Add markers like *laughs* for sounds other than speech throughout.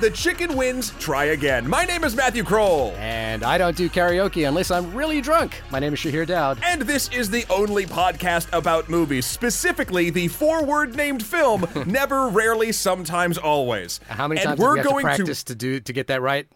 the chicken wins, try again. My name is Matthew Kroll. And I don't do karaoke unless I'm really drunk. My name is Shahir Dowd. And this is the only podcast about movies, specifically the four word named film *laughs* Never, Rarely, Sometimes, Always. How many and times we're have we going have to practice to... to do to get that right?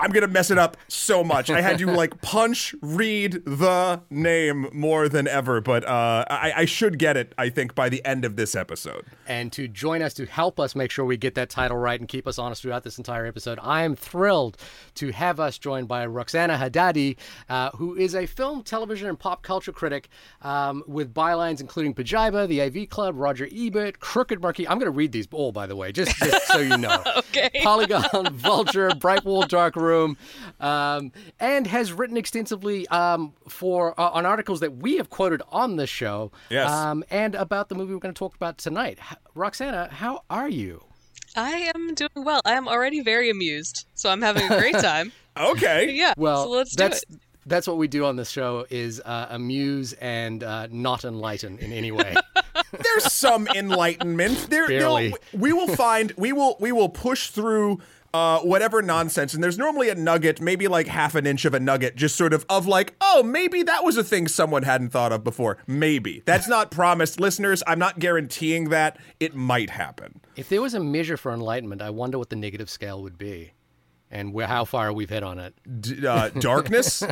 I'm gonna mess it up so much. I had to like *laughs* punch read the name more than ever, but uh, I, I, should get it. I think by the end of this episode. And to join us to help us make sure we get that title right and keep us honest throughout this entire episode, I am thrilled to have us joined by Roxana Hadadi, uh, who is a film, television, and pop culture critic um, with bylines including Pajiba, The AV Club, Roger Ebert, Crooked Marquee. I'm going to read these all, by the way, just, just so you know. *laughs* okay. Polygon, Vulture, Bright Wall, Dark Room room, um, and has written extensively um, for uh, on articles that we have quoted on this show. Yes. Um, and about the movie we're going to talk about tonight. Roxana, how are you? I am doing well. I am already very amused, so I'm having a great *laughs* time. okay. *laughs* Yeah. Well, so let's that's, do it. That's what we do on this show: is uh, amuse and uh, not enlighten in any way. *laughs* There's some enlightenment. There, Barely. we will find. We will. We will push through uh, whatever nonsense. And there's normally a nugget, maybe like half an inch of a nugget, just sort of of like, oh, maybe that was a thing someone hadn't thought of before. Maybe. That's not promised. Listeners, I'm not guaranteeing that. It might happen. If there was a measure for enlightenment, I wonder what the negative scale would be and where, how far we've hit on it. D- uh, darkness,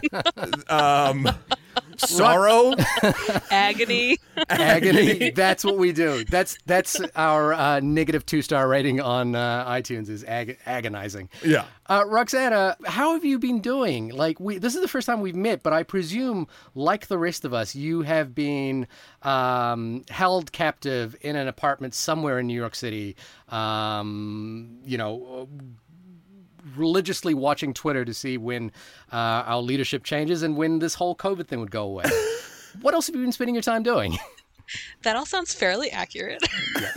um, sorrow, agony, agony. *laughs* That's what we do. That's that's our uh, negative two star rating on uh, iTunes is ag- agonizing. Yeah. Uh, Roxana, how have you been doing? Like we, this is the first time we've met, but I presume, like the rest of us, you have been um, held captive in an apartment somewhere in New York City. Um, you know religiously watching Twitter to see when uh, our leadership changes and when this whole COVID thing would go away. *laughs* what else have you been spending your time doing? *laughs* That all sounds fairly accurate. *laughs*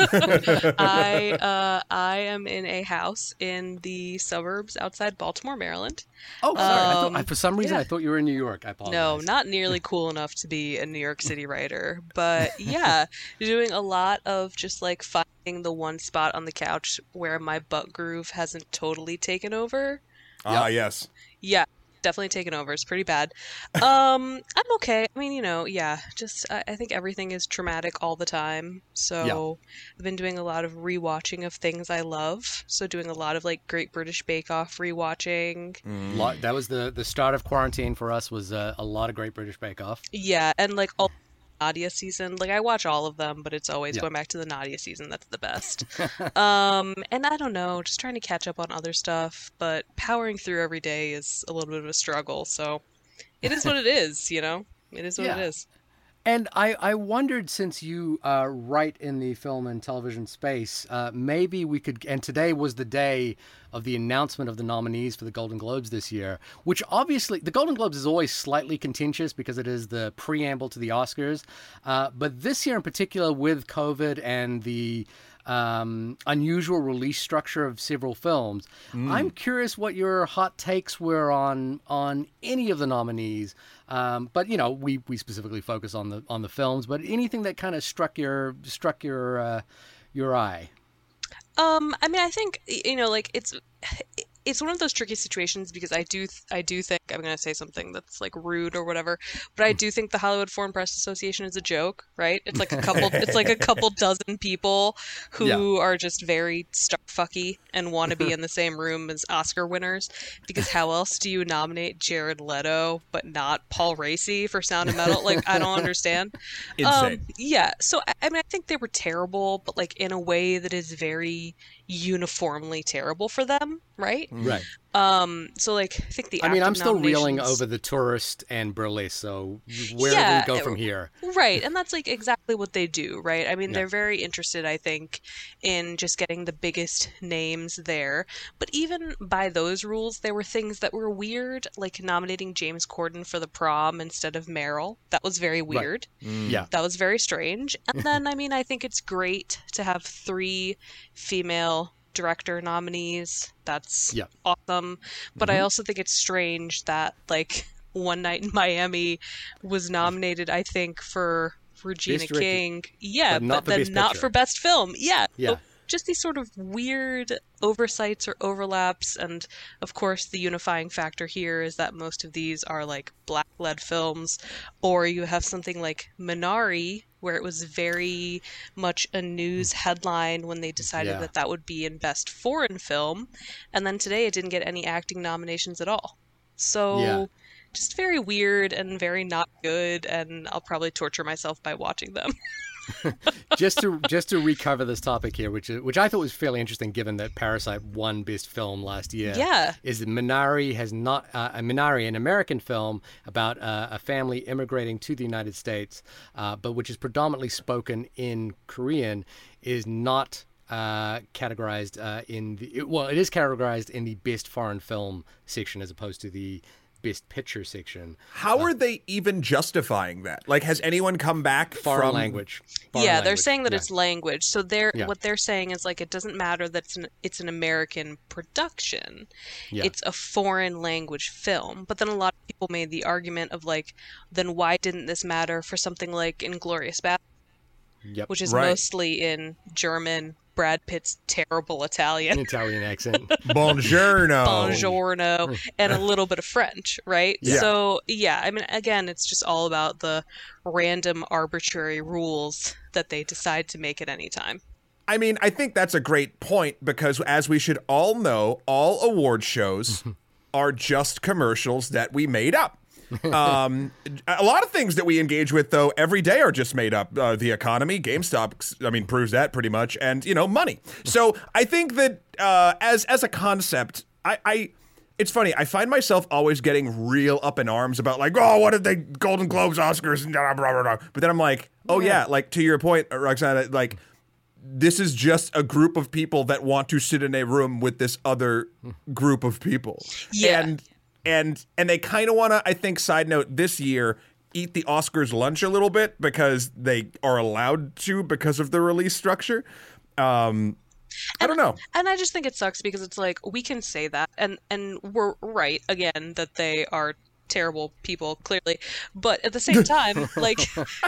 I uh, I am in a house in the suburbs outside Baltimore, Maryland. Oh, sorry. Um, I thought, I, for some reason, yeah. I thought you were in New York. I apologize. No, not nearly cool enough to be a New York City writer, but yeah, doing a lot of just like finding the one spot on the couch where my butt groove hasn't totally taken over. Ah, yep. yes. Yeah, definitely taken over. It's pretty bad. Um, *laughs* I'm okay. I mean, you know, yeah, just I, I, think everything is traumatic all the time. So yeah. I've been doing a lot of rewatching of things I love. So doing a lot of like Great British Bake Off rewatching. Mm. That was the the start of quarantine for us. Was uh, a lot of Great British Bake Off. Yeah, and like all Nadia season. Like I watch all of them, but it's always yeah. going back to the Nadia season. That's the best. *laughs* um, and I don't know, just trying to catch up on other stuff, but powering through every day is a little bit of a struggle. So it is what it is, you know. It is what yeah. it is. And I, I wondered since you uh, write in the film and television space, uh, maybe we could. And today was the day of the announcement of the nominees for the Golden Globes this year, which obviously the Golden Globes is always slightly contentious because it is the preamble to the Oscars. Uh, but this year in particular, with COVID and the um, unusual release structure of several films. Mm. I'm curious what your hot takes were on on any of the nominees. Um, but you know, we we specifically focus on the on the films. But anything that kind of struck your struck your uh, your eye. Um, I mean, I think you know, like it's it's one of those tricky situations because I do I do think I'm going to say something that's like rude or whatever, but I do think the Hollywood Foreign Press Association is a joke, right? It's like a couple *laughs* it's like a couple dozen people who yeah. are just very starfucky and want to be in the same room as Oscar winners because how else do you nominate Jared Leto but not Paul Raci for Sound of Metal? Like I don't understand. *laughs* Insane. Um, yeah, so I mean I think they were terrible, but like in a way that is very uniformly terrible for them, right? Right. Um. So like, I think the. I mean, I'm still reeling over the tourist and burlesque. So where yeah, do we go from here? Right, and that's like exactly what they do, right? I mean, yeah. they're very interested, I think, in just getting the biggest names there. But even by those rules, there were things that were weird, like nominating James Corden for the prom instead of Meryl. That was very weird. Right. Mm. Yeah, that was very strange. And *laughs* then, I mean, I think it's great to have three female director nominees. That's yeah. awesome. But mm-hmm. I also think it's strange that like *laughs* One Night in Miami was nominated, I think, for Regina King. Yeah, but, not but then not picture. for best film. Yeah. Yeah. just these sort of weird oversights or overlaps. And of course, the unifying factor here is that most of these are like black led films, or you have something like Minari, where it was very much a news mm. headline when they decided Yeah. that that would be in Best Foreign Film. And then today it didn't get any acting nominations at all. So. Yeah. Just very weird and very not good, and I'll probably torture myself by watching them. *laughs* *laughs* just to just to recover this topic here, which which I thought was fairly interesting, given that Parasite won Best Film last year. Yeah. is that Minari has not uh, a Minari, an American film about uh, a family immigrating to the United States, uh, but which is predominantly spoken in Korean, is not. Uh, categorized uh, in the well, it is categorized in the best foreign film section as opposed to the best picture section. How uh, are they even justifying that? Like, has anyone come back Foreign from language. Foreign yeah, they're language, saying that yeah. it's language. So they're Yeah. what they're saying is like it doesn't matter that it's an it's an American production. Yeah. It's a foreign language film. But then a lot of people made the argument of like then why didn't this matter for something like Inglorious Bastard, Yep. which is Right. mostly in German, Brad Pitt's terrible Italian. Italian accent. *laughs* Buongiorno? Buongiorno and a little bit of French, right? Yeah. So, yeah, I mean, again, it's just all about the random arbitrary rules that they decide to make at any time. I mean, I think that's a great point because, as we should all know, all award shows *laughs* are just commercials that we made up. *laughs* um, a lot of things that we engage with, though, every day are just made up. Uh, the economy, GameStop, I mean, proves that pretty much, and you know, money. *laughs* So I think that uh, as as a concept, I. I it's funny. I find myself always getting real up in arms about like, oh, what did they Golden Globes, Oscars, and blah blah blah. blah. But then I'm like, oh yeah, like to your point, Roxana, like this is just a group of people that want to sit in a room with this other group of people. Yeah. And and and they kind of want to I think side note this year eat the Oscars lunch a little bit because they are allowed to because of the release structure. Um I don't know. And I just think it sucks because it's like we can say that and and we're right again that they are terrible people clearly, but at the same *laughs* time like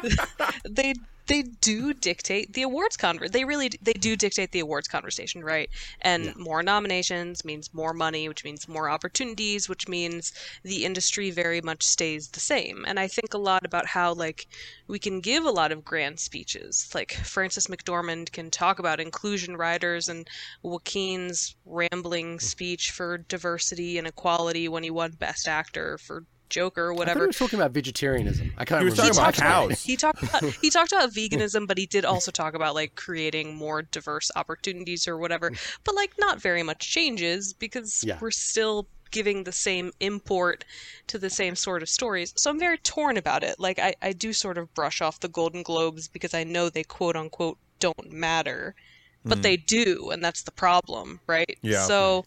*laughs* *laughs* they they do dictate the awards conver they really they do dictate the awards conversation right? And more nominations means more money which means more opportunities which means the industry very much stays the same. And i think a lot about how like we can give a lot of grand speeches. Like frances mcdormand can talk about inclusion riders and joaquin's rambling hmm. speech for diversity and equality when he won best actor for joker or I whatever he was talking about vegetarianism. I can't He was remember. talking about talked cows. he talked about he *laughs* talked about veganism, but he did also talk about like creating more diverse opportunities or whatever. But like not very much changes because Yeah. we're still giving the same import to the same sort of stories. So I'm very torn about it. Like I, I do sort of brush off the Golden Globes because I know they quote unquote don't matter. But mm. they do, and that's the problem, right? Yeah. So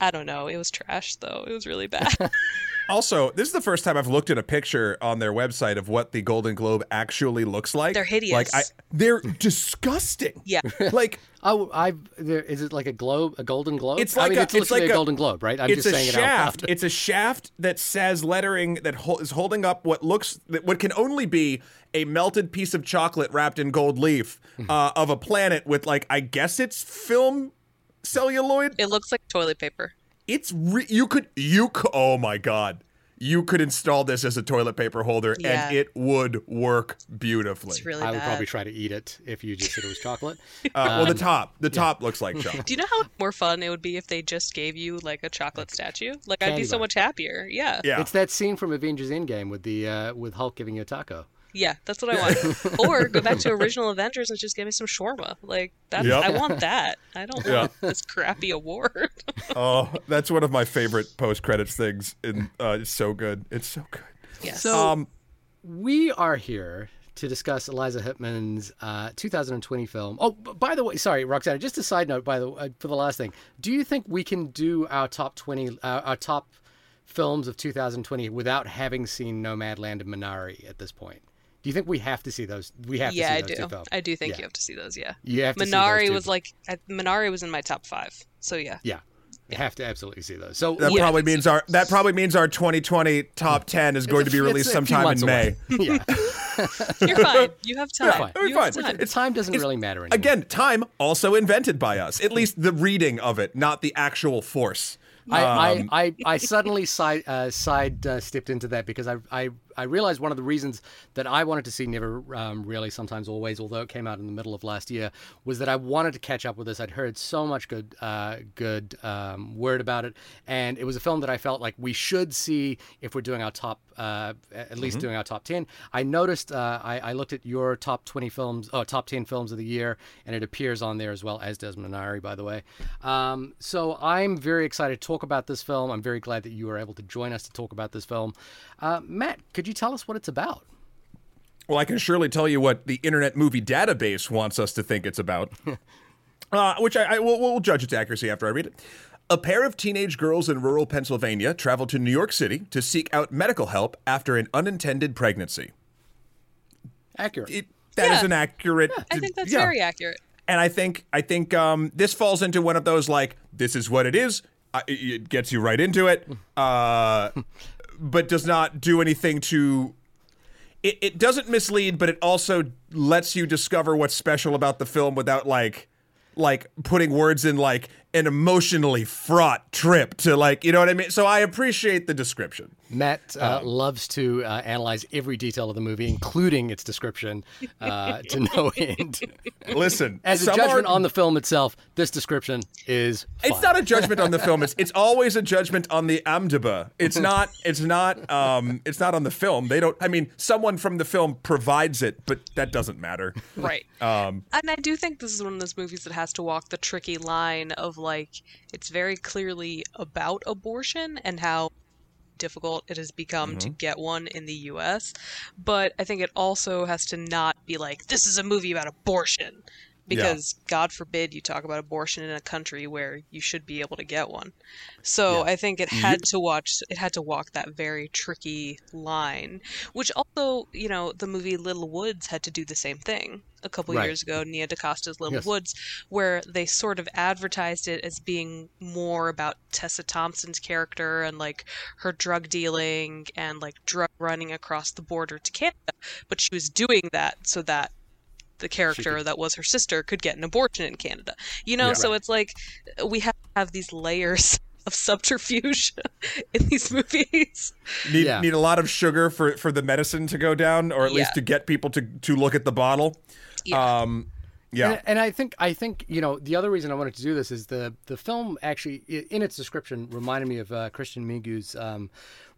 I don't know. It was trash though. It was really bad. *laughs* Also, this is the first time I've looked at a picture on their website of what the Golden Globe actually looks like. They're hideous. Like I, they're disgusting. Yeah. *laughs* Like *laughs* Oh, I there is it like a globe, a golden globe? It's I like mean, a- it's it's literally like a a- golden globe, right? I'm it's just a saying it out shaft. loud. It's a shaft that says lettering that hol- is holding up what looks that what can only be a melted piece of chocolate wrapped in gold leaf Hmm. uh, of a planet with like I guess it's film celluloid. it looks like toilet paper. It's re- you could you could oh my god. You could install this as a toilet paper holder Yeah. and it would work beautifully. It's really I would bad. probably try to eat it if you just said it was chocolate. *laughs* Uh, well, the Um, top, the top looks like chocolate. Do you know how more fun it would be if they just gave you like a chocolate statue? Like I'd be Candy so much happier. Yeah. Yeah, It's that scene from Avengers Endgame with the uh, with Hulk giving you a taco. Yeah, that's what I want. *laughs* or go back to original Avengers and just give me some shawarma. Like that Yep. I want that. I don't Yeah. want this crappy award. *laughs* oh, that's one of my favorite post credits things. In uh, it's so good. It's so good. yes. So- Um, We are here to discuss Eliza Hittman's uh, 2020 film. Oh, by the way, sorry, Roxana. Just a side note, by the uh, for the last thing, do you think we can do our top 20, uh, our top films of 2020 without having seen Nomadland and Minari at this point? Do you think we have to see those? We have yeah, to I see those Yeah, I do. two films. I do think Yeah. you have to see those, yeah. You have to see those Minari two was films. like I, Minari was in my top 5. So yeah. Yeah. You have to absolutely see those. So That Yeah. probably means our that probably means our 2020 top 10 is going to be released sometime in May. *laughs* yeah, *laughs* You're fine. You have time. fine. We're You have fine. time. the time doesn't really matter anymore. Again, time also invented by us. At least the reading of it, not the actual force. I, Um, I, I, I suddenly side uh, side uh, stepped into that because I, I I realized one of the reasons that I wanted to see Never um, Really Sometimes Always, although it came out in the middle of last year, was that I wanted to catch up with this. I'd heard so much good uh, good um, word about it, and it was a film that I felt like we should see if we're doing our top uh, at least doing our top ten. I noticed uh, I, I looked at your top twenty films, oh top ten films of the year, and it appears on there as well as Desmond Minari, by the way. Um, so I'm very excited to talk about this film. I'm very glad that you were able to join us to talk about this film. Uh, Matt, could you tell us what it's about? Well, I can surely tell you what the Internet Movie Database wants us to think it's about, *laughs* uh, which I, I will we'll judge its accuracy after I read it. A pair of teenage girls in rural Pennsylvania travel to New York City to seek out medical help after an unintended pregnancy. Accurate. It, that is Yeah. an accurate. I think that's yeah. very accurate. And I think I think um, this falls into one of those like this is what it is. It- it gets you right into it, uh, *laughs* but does not do anything to. It, it doesn't mislead, but it also lets you discover what's special about the film without like, like putting words in like an emotionally fraught trip to like you know what I mean. So I appreciate the description. Matt uh, loves to uh, analyze every detail of the movie, including its description, uh, *laughs* to no end. Listen, As a judgment are- on the film itself, this description is. It's not a judgment on the film. *laughs* It's it's always a judgment on the IMDb. It's not. It's not. Um. It's not on the film. They don't. I mean, someone from the film provides it, but that doesn't matter. Right. Um. And I do think this is one of those movies that has to walk the tricky line of like it's very clearly about abortion and how difficult it has become to mm-hmm. get one in the US. But I think it also has to not be like this is a movie about abortion because god forbid you talk about abortion in a country where you should be able to get one. So I think it had to watch it had to walk that very tricky line, which also, you know, the movie Little Woods had to do the same thing a couple Right. years ago, Nia DaCosta's Little Yes. Woods, where they sort of advertised it as being more about Tessa Thompson's character and like her drug dealing and like drug running across the border to Canada, but she was doing that so that the character that was her sister could get an abortion in Canada. You know, Yeah. so it's like we have to have these layers *laughs* of subterfuge *laughs* in these movies. Need Yeah. need a lot of sugar for for the medicine to go down, or at least to get people to to look at the bottle. Yeah. Um. Yeah. And, and I think I think you know the other reason I wanted to do this is the the film actually in its description reminded me of uh, Cristian Mungiu's um,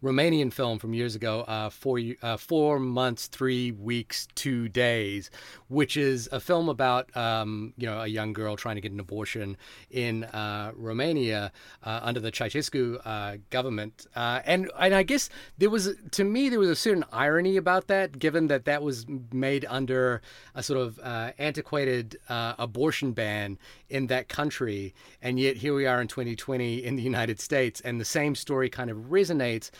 Romanian film from years ago, uh, four uh, four months, three weeks, two days, which is a film about um, you know a young girl trying to get an abortion in uh, Romania uh, under the Ceausescu uh, government, uh, and and I guess there was to me there was a certain irony about that, given that that was made under a sort of antiquated abortion ban in that country, and yet here we are in 2020 in the United States, and the same story kind of resonates.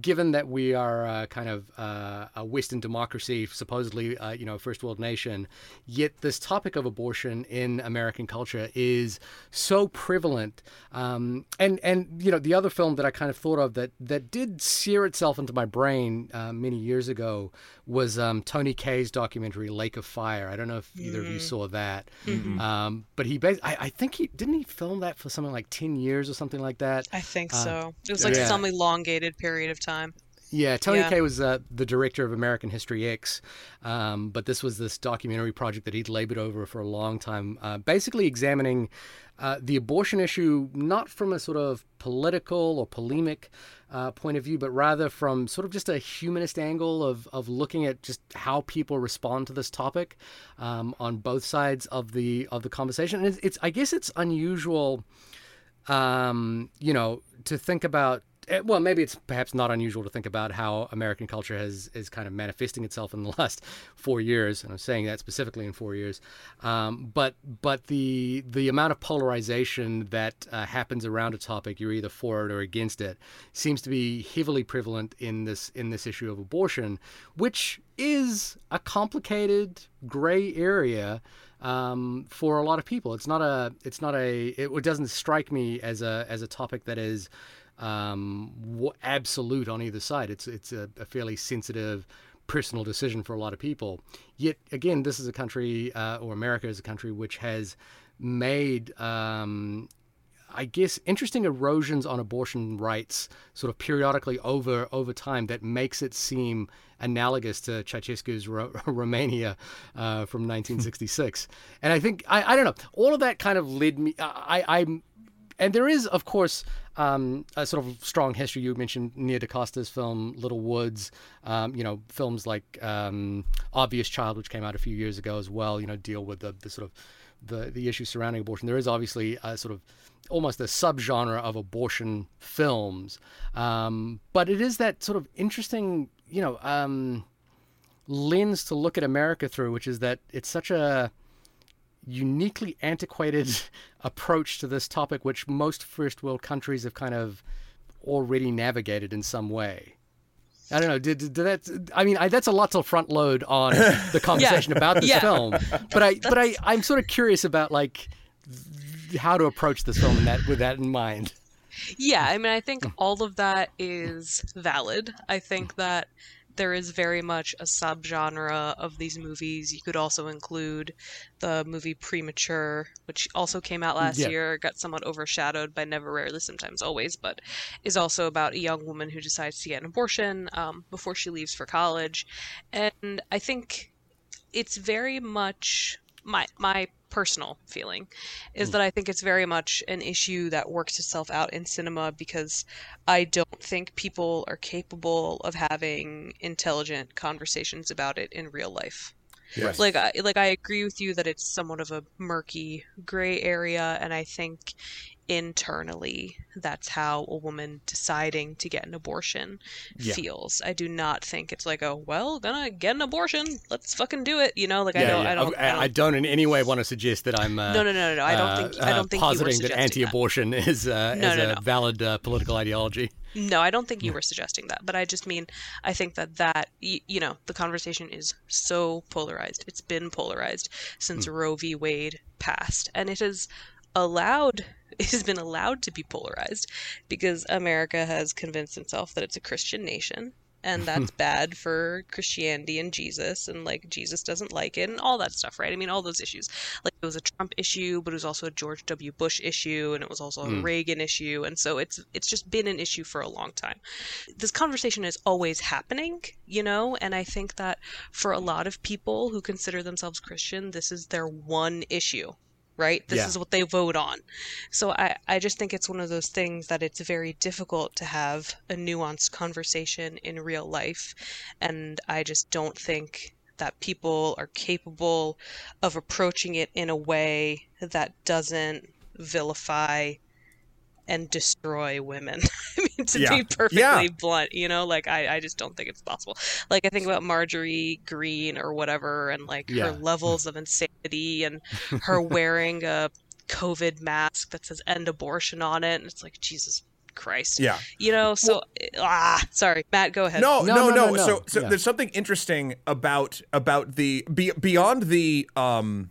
Given that we are uh, kind of uh, a Western democracy, supposedly, uh, you know, first world nation, yet this topic of abortion in American culture is so prevalent. Um, and and you know, the other film that I kind of thought of that that did sear itself into my brain uh, many years ago was um, Tony Kaye's documentary Lake of Fire. I don't know if either of you saw that, um, but he, bas- I, I think he didn't he film that for something like ten years or something like that. I think so. It was like yeah. some elongated period of time. Yeah, Tony Yeah. Kaye was uh, the director of American History X, um, but this was this documentary project that he'd labored over for a long time, uh, basically examining uh, the abortion issue not from a sort of political or polemic uh, point of view, but rather from sort of just a humanist angle of, of looking at just how people respond to this topic um, on both sides of the of the conversation. And it's, it's I guess it's unusual um, you know, to think about. Eh, Well, maybe it's perhaps not unusual to think about how American culture has is kind of manifesting itself in the *laughs* last four years, and I'm saying that specifically in four years. Um, but but the the amount of polarization that uh, happens around a topic, you're either for it or against it, seems to be heavily prevalent in this in this issue of abortion, which is a complicated gray area um, for a lot of people. It's not a. It's not a. It, it doesn't strike me as a as a topic that is um, absolute on either side. It's it's a, a, fairly sensitive personal decision for a lot of people. Yet again, this is a country, uh, or America is a country which has made um, I guess interesting erosions on abortion rights sort of periodically over over time that makes it seem analogous to Ceausescu's Ro- *laughs* Romania uh, from 1966. and I think I, I don't know all of that kind of led me I, I am and there is of course um, a sort of strong history. You mentioned Nia DaCosta's film Little Woods. Um, you know, films like um, Obvious Child, which came out a few years ago as well. You know, deal with the, the sort of the the issue surrounding abortion. There is obviously a sort of almost a subgenre of abortion films, um, but it is that sort of interesting, you know, um, lens to look at America through, which is that it's such a uniquely antiquated *laughs* approach to this topic, which most first world countries have kind of already navigated in some way. I don't know. Did, did, that? I mean, I, that's a lot to front load on *laughs* the conversation yeah. about this yeah. film. But I, *laughs* but I, I'm sort of curious about like how to approach this film that with that in mind. Yeah, I mean, I think all of that is valid. I think that there is very much a subgenre of these movies. You could also include the movie Premature, which also came out last yeah. year, got somewhat overshadowed by Never Rarely, Sometimes Always, but is also about a young woman who decides to get an abortion um, before she leaves for college. And I think it's very much my my personal feeling is mm. that I think it's very much an issue that works itself out in cinema because I don't think people are capable of having intelligent conversations about it in real life. Yes. Like I like I agree with you that it's somewhat of a murky gray area and I think internally that's how a woman deciding to get an abortion yeah. feels i do not think it's like oh well gonna get an abortion let's fucking do it you know like yeah, I, don't, yeah. I, don't, I, don't, I don't in any way want to suggest that i'm uh, no, no no no i don't think i don't think uh, positing that anti-abortion that. *laughs* is, uh, no, is no, a no. valid uh, political ideology no i don't think you were suggesting that but i just mean i think that that you, you know the conversation is so polarized it's been polarized since mm. roe v wade passed and it has allowed *laughs* has been allowed to be polarized because America has convinced itself that it's a Christian nation and *laughs* that's bad for Christianity and Jesus and like Jesus doesn't like it and all that stuff, right? I mean all those issues. Like it was a Trump issue, but it was also a George W. Bush issue and it was also a mm. Reagan issue and so it's it's just been an issue for a long time. This conversation is always happening, you know, and I think that for a lot of people who consider themselves Christian, this is their one issue right? This yeah. is what they vote on. So I, I just think it's one of those things that it's very difficult to have a nuanced conversation in real life. And I just don't think that people are capable of approaching it in a way that doesn't vilify and destroy women. *laughs* I mean, to yeah. be perfectly yeah. blunt, you know, like I, I just don't think it's possible. Like I think about Marjorie Greene or whatever, and like yeah. her levels of insanity, and her *laughs* wearing a COVID mask that says "end abortion" on it, and it's like Jesus Christ. Yeah. You know, so well, ah, sorry, Matt, go ahead. No, no, no. no, no. So, so yeah. there's something interesting about about the be, beyond the um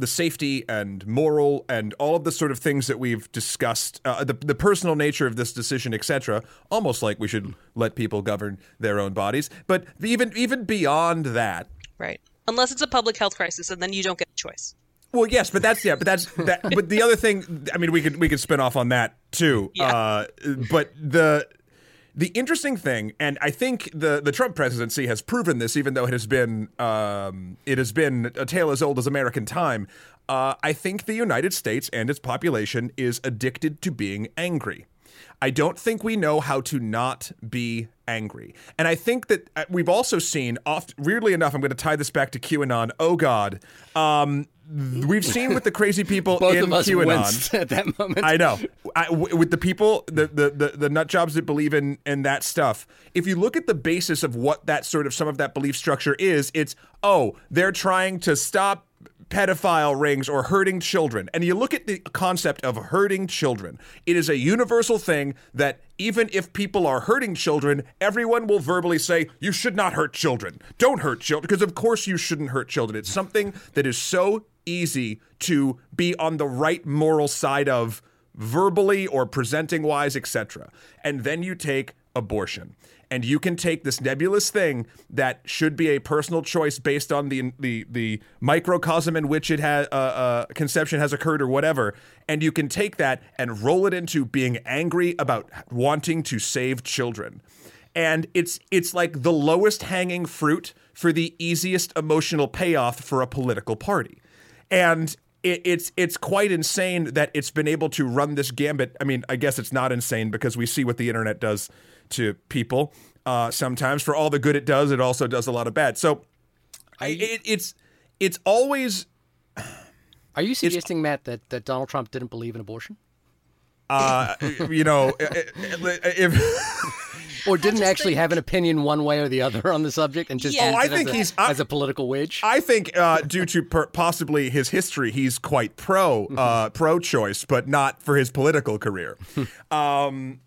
the safety and moral and all of the sort of things that we've discussed, uh, the, the personal nature of this decision, etc. Almost like we should let people govern their own bodies. But even even beyond that, right? Unless it's a public health crisis, and then you don't get a choice. Well, yes, but that's yeah, but that's that. but the other thing, I mean, we could we could spin off on that too. Yeah. Uh, but the the interesting thing, and I think the the Trump presidency has proven this, even though it has been um, it has been a tale as old as American time. Uh, I think the United States and its population is addicted to being angry. I don't think we know how to not be angry. And I think that uh, we've also seen, oft, weirdly enough, I'm going to tie this back to QAnon. Oh, God. Um, we've seen with the crazy people Both in of us QAnon at that moment. I know. I, w- with the people, the, the the the nut jobs that believe in in that stuff. If you look at the basis of what that sort of some of that belief structure is, it's oh they're trying to stop pedophile rings or hurting children, and you look at the concept of hurting children, it is a universal thing that even if people are hurting children, everyone will verbally say, You should not hurt children. Don't hurt children. Because, of course, you shouldn't hurt children. It's something that is so easy to be on the right moral side of verbally or presenting wise, etc. And then you take abortion. And you can take this nebulous thing that should be a personal choice based on the the the microcosm in which it has uh, uh, conception has occurred or whatever, and you can take that and roll it into being angry about wanting to save children, and it's it's like the lowest hanging fruit for the easiest emotional payoff for a political party, and it, it's it's quite insane that it's been able to run this gambit. I mean, I guess it's not insane because we see what the internet does to people. Uh, sometimes, for all the good it does, it also does a lot of bad. So, I, it, it's it's always. *sighs* Are you suggesting, Matt, that, that Donald Trump didn't believe in abortion? Uh, you know, *laughs* if. *laughs* or didn't actually think... have an opinion one way or the other on the subject and just yeah. oh, I think as a, he's as a political wage. I think uh, due to per- possibly his history, he's quite pro *laughs* uh, pro choice, but not for his political career. *laughs* Um,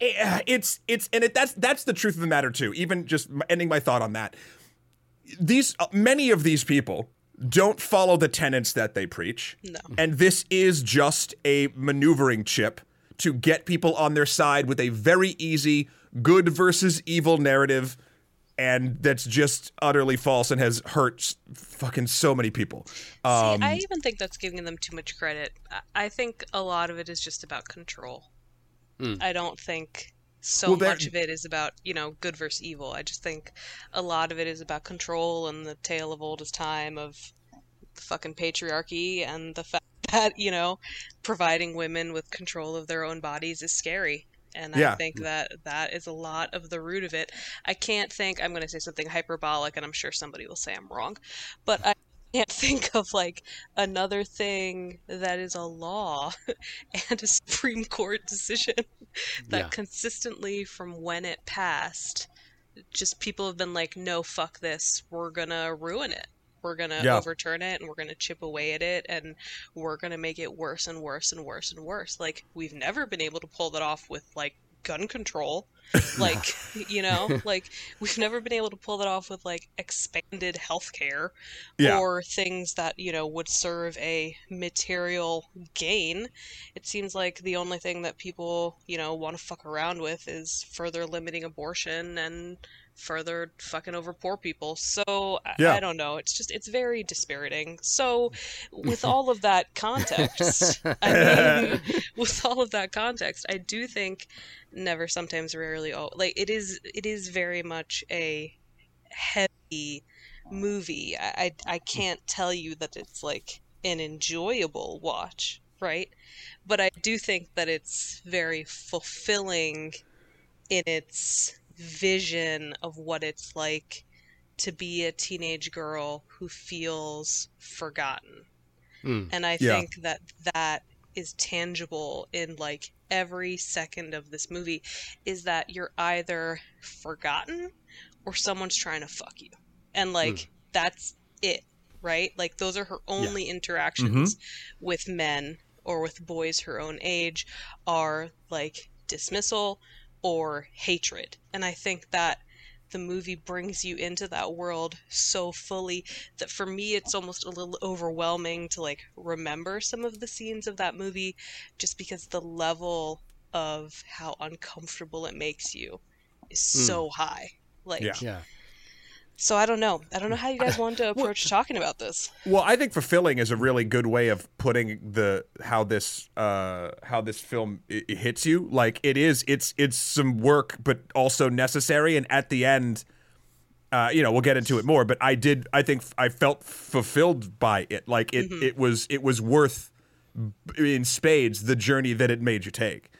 it, it's it's and it, that's that's the truth of the matter too. Even just ending my thought on that, these uh, many of these people don't follow the tenets that they preach. No. And this is just a maneuvering chip to get people on their side with a very easy good versus evil narrative and that's just utterly false and has hurt fucking so many people. Um, See, I even think that's giving them too much credit. I think a lot of it is just about control. Mm. I don't think so well, much of it is about you know good versus evil. I just think a lot of it is about control and the tale of oldest time of the fucking patriarchy and the fact *laughs* that you know providing women with control of their own bodies is scary. And yeah. I think that that is a lot of the root of it. I can't think, I'm going to say something hyperbolic, and I'm sure somebody will say I'm wrong, but I can't *laughs* think of like another thing that is a law *laughs* and a Supreme Court decision *laughs* that yeah. consistently from when it passed, just people have been like, no, fuck this. We're gonna ruin it. We're gonna yeah. overturn it and we're gonna chip away at it and we're gonna make it worse and worse and worse and worse. Like we've never been able to pull that off with like gun control. *laughs* like, you know, like we've never been able to pull that off with like expanded healthcare yeah. or things that, you know, would serve a material gain. It seems like the only thing that people, you know, want to fuck around with is further limiting abortion and further fucking over poor people. So yeah. I, I, don't know. It's just it's very dispiriting. So *laughs* with all of that context, *laughs* I mean, with all of that context, I do think never, sometimes, rarely. Oh, like it is. It is very much a heavy movie. I, I I can't tell you that it's like an enjoyable watch, right? But I do think that it's very fulfilling in its vision of what it's like to be a teenage girl who feels forgotten. Mm, and I yeah. think that that is tangible in like every second of this movie is that you're either forgotten or someone's trying to fuck you. And like mm. that's it, right? Like those are her only yeah. interactions mm-hmm. with men or with boys her own age are like dismissal or hatred. And I think that the movie brings you into that world so fully that for me it's almost a little overwhelming to like remember some of the scenes of that movie just because the level of how uncomfortable it makes you is mm. so high. Like yeah. yeah. So I don't know. I don't know how you guys want to *laughs* approach talking about this. Well, I think fulfilling is a really good way of putting the how this uh how this film it, it hits you. Like it is it's it's some work but also necessary and at the end uh, you know, we'll get into it more, but I did. I think I felt fulfilled by it. Like it, mm-hmm. it was, it was worth in spades the journey that it made you take.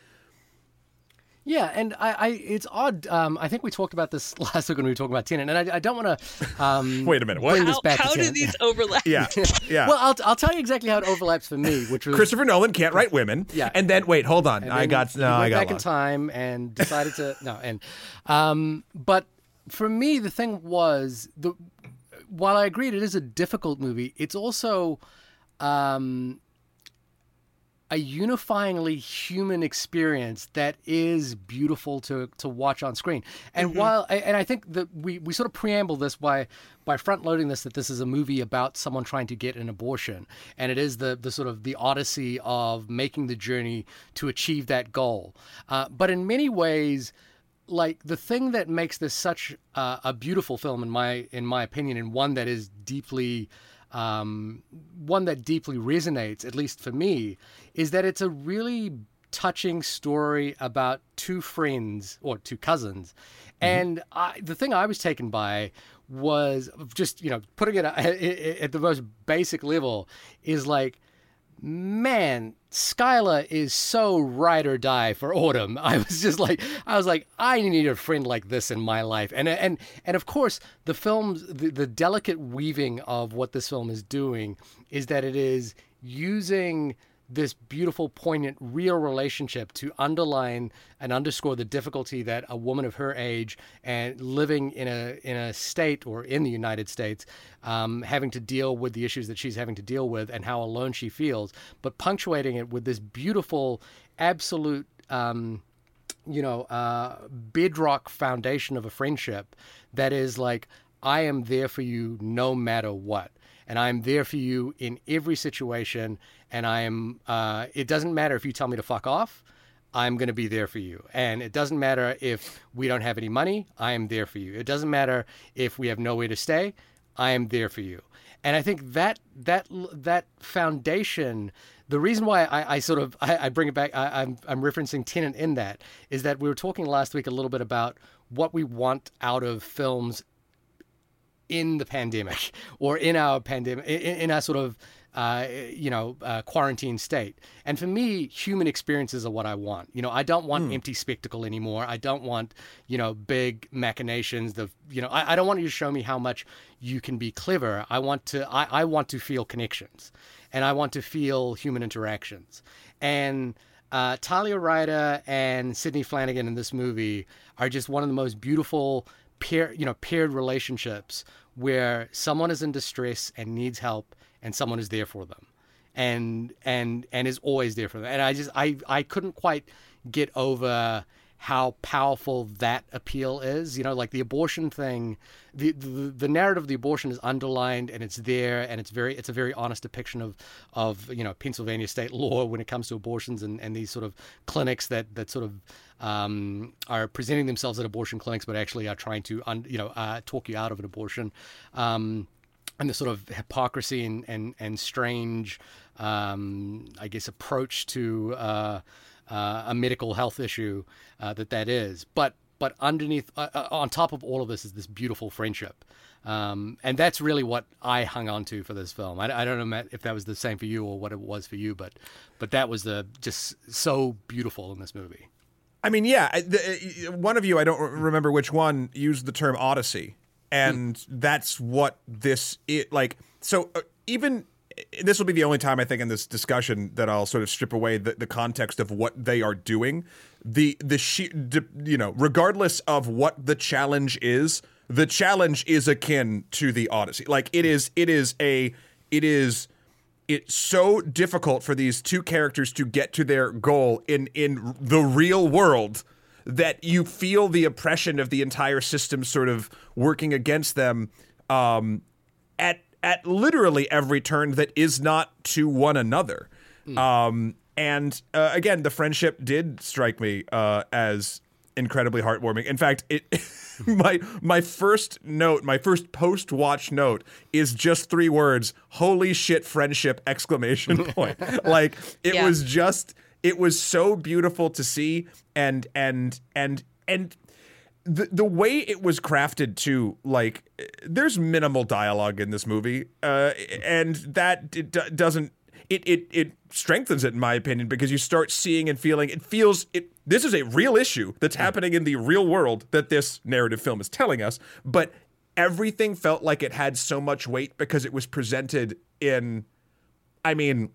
Yeah, and I, I it's odd. Um, I think we talked about this *laughs* last week when we were talking about Tenet, and I, I don't want to. Um, *laughs* Wait a minute. What? Bring this back how how do these overlap? yeah, *laughs* yeah. well, I'll, I'll tell you exactly how it overlaps for me, which was Christopher Nolan can't write women. Yeah, and then wait, hold on. I got no. I got back lost. in time and decided to no, and um, but for me the thing was the while I agreed it is a difficult movie, it's also um, a unifyingly human experience that is beautiful to to watch on screen. And mm-hmm. while and I think that we we sort of preamble this by by front loading this that this is a movie about someone trying to get an abortion and it is the the sort of the odyssey of making the journey to achieve that goal. Uh, but in many ways like the thing that makes this such uh, a beautiful film in my in my opinion and one that is deeply um, one that deeply resonates, at least for me, is that it's a really touching story about two friends or two cousins. Mm-hmm. And I, the thing I was taken by was just, you know, putting it *laughs* at the most basic level is like, man, Skylar is so ride or die for Autumn. *laughs* I was just like, I was like, I need a friend like this in my life. And and and of course, the film's the, the delicate weaving of what this film is doing is that it is using this beautiful, poignant, real relationship to underline and underscore the difficulty that a woman of her age and living in a in a state or in the United States, um, having to deal with the issues that she's having to deal with and how alone she feels, but punctuating it with this beautiful, absolute. Um, you know, uh, bedrock foundation of a friendship that is like, I am there for you no matter what and I'm there for you in every situation. And I am. Uh, it doesn't matter if you tell me to fuck off. I'm going to be there for you. And it doesn't matter if we don't have any money. I am there for you. It doesn't matter if we have nowhere to stay. I am there for you. And I think that that that foundation, the reason why I, I sort of I, I, bring it back, I, I'm I'm referencing Tenet in that is that we were talking last week a little bit about what we want out of films in the pandemic or in our pandemic, in, in our sort of uh, you know, uh, quarantine state. And for me, human experiences are what I want. You know, I don't want mm. empty spectacle anymore. I don't want, you know, big machinations. The, you know, I, I, don't want you to show me how much you can be clever. I want to, I, I want to feel connections, and I want to feel human interactions. And uh, Talia Ryder and Sidney Flanigan in this movie are just one of the most beautiful pair, you know, paired relationships where someone is in distress and needs help and someone is there for them. And and and is always there for them. And i just i i couldn't quite get over how powerful that appeal is you know like the abortion thing the, the the narrative of the abortion is underlined and it's there and it's very it's a very honest depiction of of you know Pennsylvania state law when it comes to abortions and, and these sort of clinics that that sort of um, are presenting themselves at abortion clinics, but actually are trying to, un, you know, uh, talk you out of an abortion. Um, and the sort of hypocrisy and and, and strange, um, I guess, approach to uh, uh, a medical health issue uh, that that is. But but underneath, uh, uh, on top of all of this, is this beautiful friendship. Um, and that's really what I hung on to for this film. I, I, don't know Matt, if that was the same for you or what it was for you, but but that was the just so beautiful in this movie. I mean, yeah, the, uh, one of you, I don't remember which one, used the term Odyssey, and mm. that's what this it like. So uh, even this will be the only time I think in this discussion that I'll sort of strip away the, the context of what they are doing. The the she, you know, regardless of what the challenge is, the challenge is akin to the Odyssey. Like it is, it is a, it is it's so difficult for these two characters to get to their goal in in the real world that you feel the oppression of the entire system sort of working against them um, at literally every turn that is not to one another. Mm. Um, and uh, again, the friendship did strike me uh, as incredibly heartwarming. In fact, it *laughs* my my first note, my first post watch note is just three words: "Holy shit, friendship!" Exclamation *laughs* point. like it yeah. was just, it was so beautiful to see, and and and and the the way it was crafted too like there's minimal dialogue in this movie uh, and that it d- doesn't it, it it strengthens it in my opinion because you start seeing and feeling it feels it this is a real issue that's happening in the real world that this narrative film is telling us but everything felt like it had so much weight because it was presented in i mean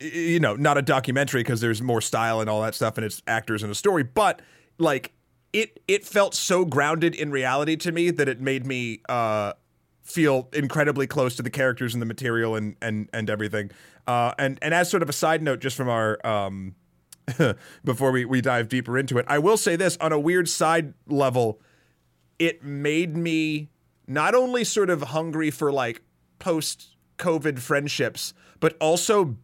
you know not a documentary because there's more style and all that stuff and it's actors and a story but like it it felt so grounded in reality to me that it made me uh feel incredibly close to the characters and the material and and and everything. Uh, and and as sort of a side note, just from our um, *laughs* before we we dive deeper into it, I will say this on a weird side level, it made me not only sort of hungry for like post COVID friendships, but also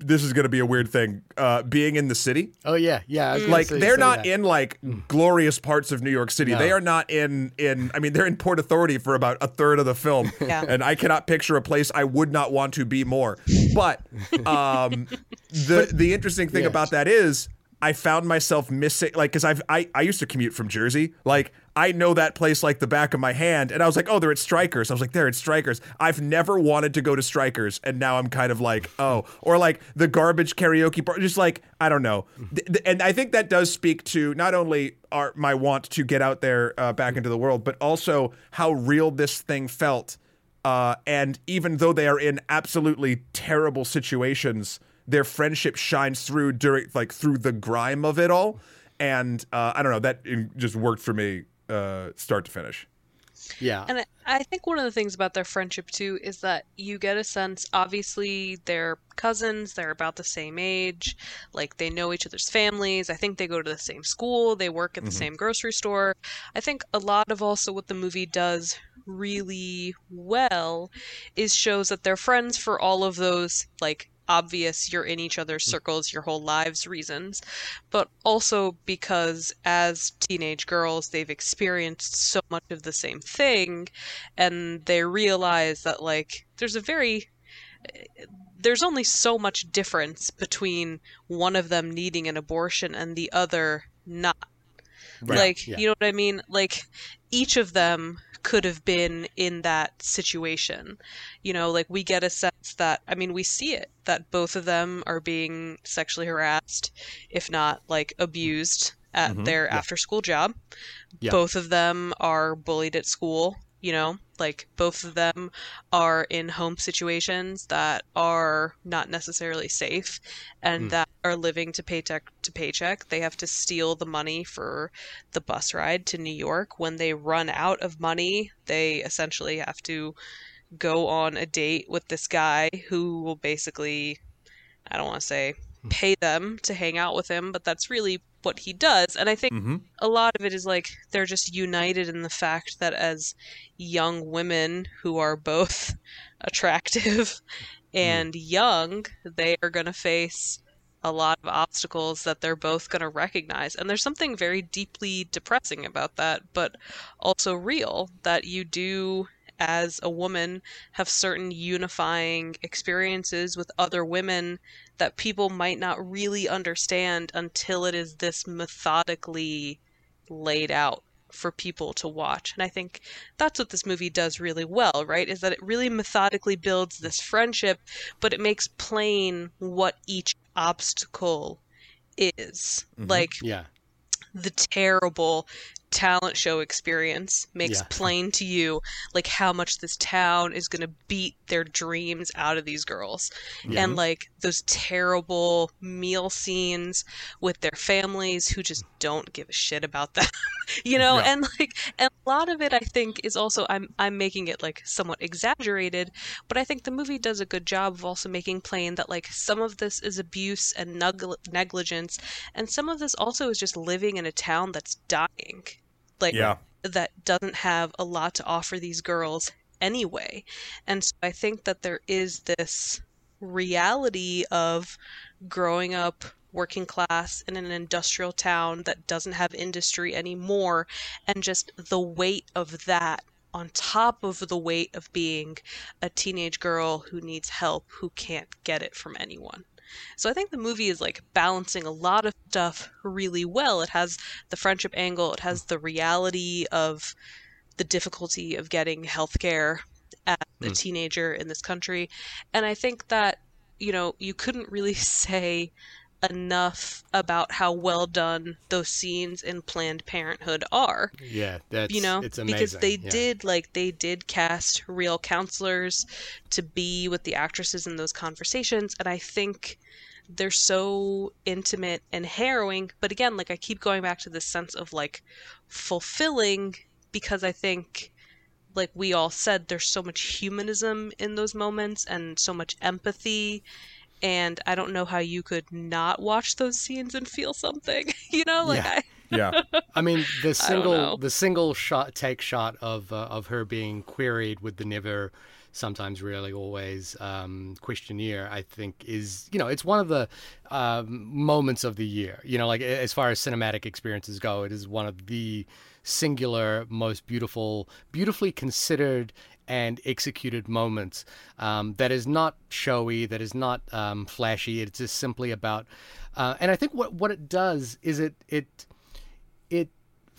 this is going to be a weird thing. Uh, being in the city, Oh yeah, yeah. I was gonna like say- they're say not that. in like glorious parts of New York City. No. They are not in in. I mean, they're in Port Authority for about a third of the film, *laughs* Yeah. and I cannot picture a place I would not want to be more. But um, *laughs* the the interesting thing Yeah. about that is. I found myself missing, like, because I've I, I used to commute from Jersey. Like, I know that place like the back of my hand, and I was like, oh, they're at Strikers. I was like, they're at Strikers. I've never wanted to go to Strikers, and now I'm kind of like, oh, or like the garbage karaoke bar, just like I don't know. Th- And I think that does speak to not only our my want to get out there uh, back into the world, but also how real this thing felt. Uh, and even though they are in absolutely terrible situations, their friendship shines through during like through the grime of it all. And uh, I don't know that just worked for me, uh, start to finish. Yeah. And I- I think one of the things about their friendship too is that you get a sense obviously they're cousins, they're about the same age, like they know each other's families. I think they go to the same school, they work at the same grocery store. I think a lot of also what the movie does really well is shows that they're friends for all of those like obvious you're in each other's hmm. circles your whole lives reasons but also because as teenage girls they've experienced so much of the same thing and they realize that like there's a very there's only so much difference between one of them needing an abortion and the other not like yeah. you know what i mean? Like each of them could have been in that situation. You know like we get a sense that i mean we see it that both of them are being sexually harassed if not like abused at mm-hmm. their after school job. Yeah. both of them are bullied at school you know like both of them are in home situations that are not necessarily safe and hmm. that are living to paycheck to paycheck. They have to steal the money for the bus ride to new york. When they run out of money they essentially have to go on a date with this guy who will basically i don't want to say pay them to hang out with him but that's really what he does and i think Mm-hmm. a lot of it is like they're just united in the fact that as young women who are both *laughs* attractive and young, they are going to face a lot of obstacles that they're both going to recognize. And there's something very deeply depressing about that, but also real that you do as a woman have certain unifying experiences with other women that people might not really understand until it is this methodically laid out for people to watch. And I think that's what this movie does really well, right? Is that it really methodically builds this friendship, but it makes plain what each obstacle is. Mm-hmm. Like yeah. the terrible talent show experience makes Yeah. plain to you like how much this town is going to beat their dreams out of these girls and like those terrible meal scenes with their families who just don't give a shit about them *laughs* you know Yeah. and like and a lot of it i think is also i'm i'm making it like somewhat exaggerated but i think the movie does a good job of also making plain that like some of this is abuse and nugl- negligence and some of this also is just living in a town that's dying like Yeah. that doesn't have a lot to offer these girls anyway and so i think that there is this reality of growing up working class in an industrial town that doesn't have industry anymore and just the weight of that on top of the weight of being a teenage girl who needs help who can't get it from anyone so I think the movie is like balancing a lot of stuff really well. It has the friendship angle, it has the reality of the difficulty of getting healthcare as a hmm. teenager in this country. And I think that, you know, you couldn't really *laughs* say enough about how well done those scenes in Planned Parenthood are Yeah. That's you know it's amazing. because they yeah. did like they did cast real counselors to be with the actresses in those conversations and i think they're so intimate and harrowing but again like i keep going back to this sense of like fulfilling because i think like we all said, there's so much humanism in those moments and so much empathy. And I don't know how you could not watch those scenes and feel something. *laughs* you know, like Yeah. I Yeah. *laughs* I mean, the single the single shot take shot of uh, of her being queried with the never, sometimes, really, always um, questionnaire. I think is you know it's one of the um, moments of the year. You know, like as far as cinematic experiences go, it is one of the singular, most beautiful, beautifully considered and executed moments. Um, that is not showy. That is not um, flashy. It's just simply about. Uh, and I think what what it does is it it it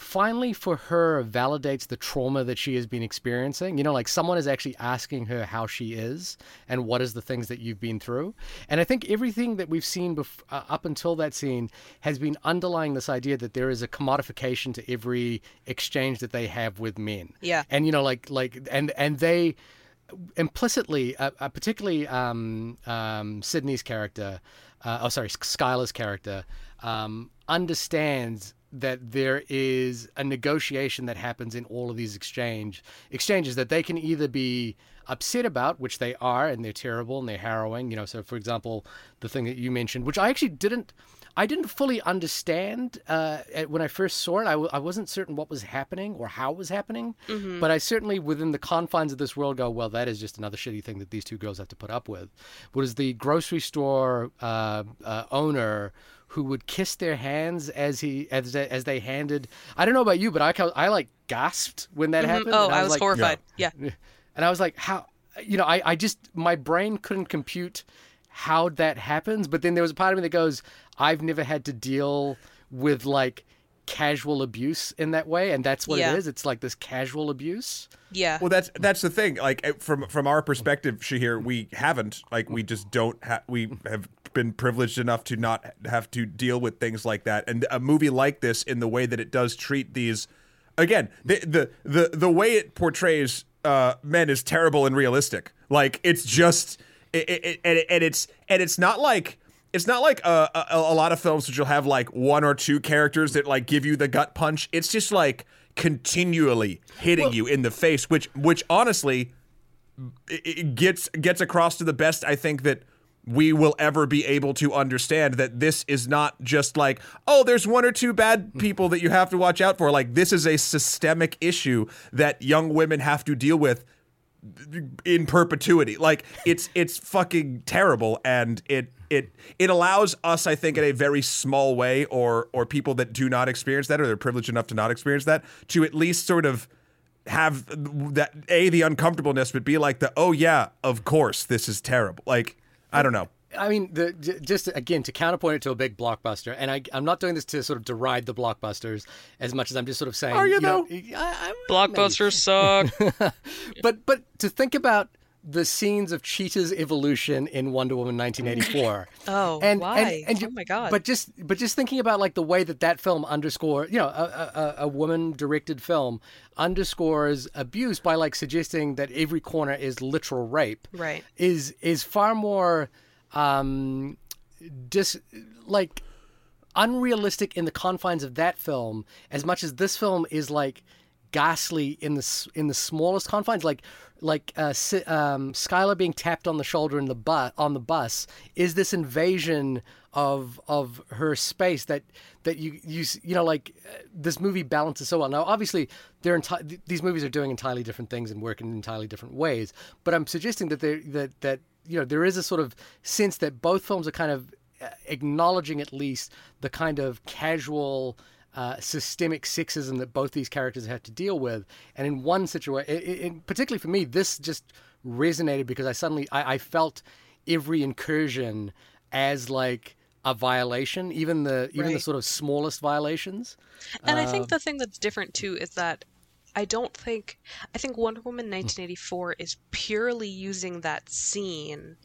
finally for her validates the trauma that she has been experiencing. You know like someone is actually asking her how she is and what is the things that you've been through. And i think everything that we've seen bef- uh, up until that scene has been underlying this idea that there is a commodification to every exchange that they have with men. Yeah. and you know like like and and they implicitly, uh, uh, particularly um, um, Sydney's character, uh, oh sorry, Skylar's character, um, understands that there is a negotiation that happens in all of these exchange exchanges that they can either be upset about, which they are, and they're terrible and they're harrowing. You know, so for example, the thing that you mentioned, which I actually didn't. I didn't fully understand uh, when I first saw it. I, w- I wasn't certain what was happening or how it was happening, but I certainly, within the confines of this world, go, well, that is just another shitty thing that these two girls have to put up with. Was the grocery store uh, uh, owner who would kiss their hands as he as they, as they handed? I don't know about you, but I I like gasped when that mm-hmm. happened. Oh, and I was like, horrified. Yeah. *laughs* and I was like, how, you know, I, I just, my brain couldn't compute how that happens. But then there was a part of me that goes, I've never had to deal with like casual abuse in that way. And that's what Yeah. it is. It's like this casual abuse. Yeah. Well, that's that's the thing. Like eh, from from our perspective, Shahir, we haven't like we just don't have we have been privileged enough to not have to deal with things like that. And a movie like this, in the way that it does treat these, again, the the the, the way it portrays uh, men is terrible and realistic. Like it's just it, it, it, and, it, and it's and it's not like it's not like uh, a, a, a lot of films which you'll have like one or two characters that like give you the gut punch. It's just like continually hitting you in the face, which which honestly it, it gets gets across to the best I think that we will ever be able to understand that this is not just like oh there's one or two bad hmm. people that you have to watch out for like this is a systemic issue that young women have to deal with in perpetuity. Like it's it's fucking terrible, and it it it allows us, I think, in a very small way, or or people that do not experience that, or they're privileged enough to not experience that, to at least sort of have that a the uncomfortableness, but be like the oh yeah, of course this is terrible. Like I don't know. I mean, the, just again to counterpoint it to a big blockbuster, and I, I'm not doing this to sort of deride the blockbusters as much as I'm just sort of saying. Are you, know, though? I, I, Blockbusters *laughs* suck. but but to think about the scenes of Cheetah's evolution in Wonder Woman 1984. *laughs* Oh, and, why? And, and oh you- my god. But just but just thinking about like the way that that film underscore, you know, a, a, a woman directed film underscores abuse by like suggesting that every corner is literal rape. Right. Is is far more um dis like unrealistic in the confines of that film as much as this film is like ghastly in the in the smallest confines. Like like uh, um, Skylar being tapped on the shoulder in the bus on the bus is this invasion of of her space that that you you you know like uh, this movie balances so well. Now obviously they're enti- these movies are doing entirely different things and work in entirely different ways but I'm suggesting that they that that you know there is a sort of sense that both films are kind of uh, acknowledging at least the kind of casual uh, systemic sexism that both these characters have to deal with. And in one situation particularly for me this just resonated because i suddenly I, I felt every incursion as like a violation even the even the sort of smallest violations. And I Um, think the thing that's different too is that I don't think I think Wonder Woman hmm. 1984 is purely using that scene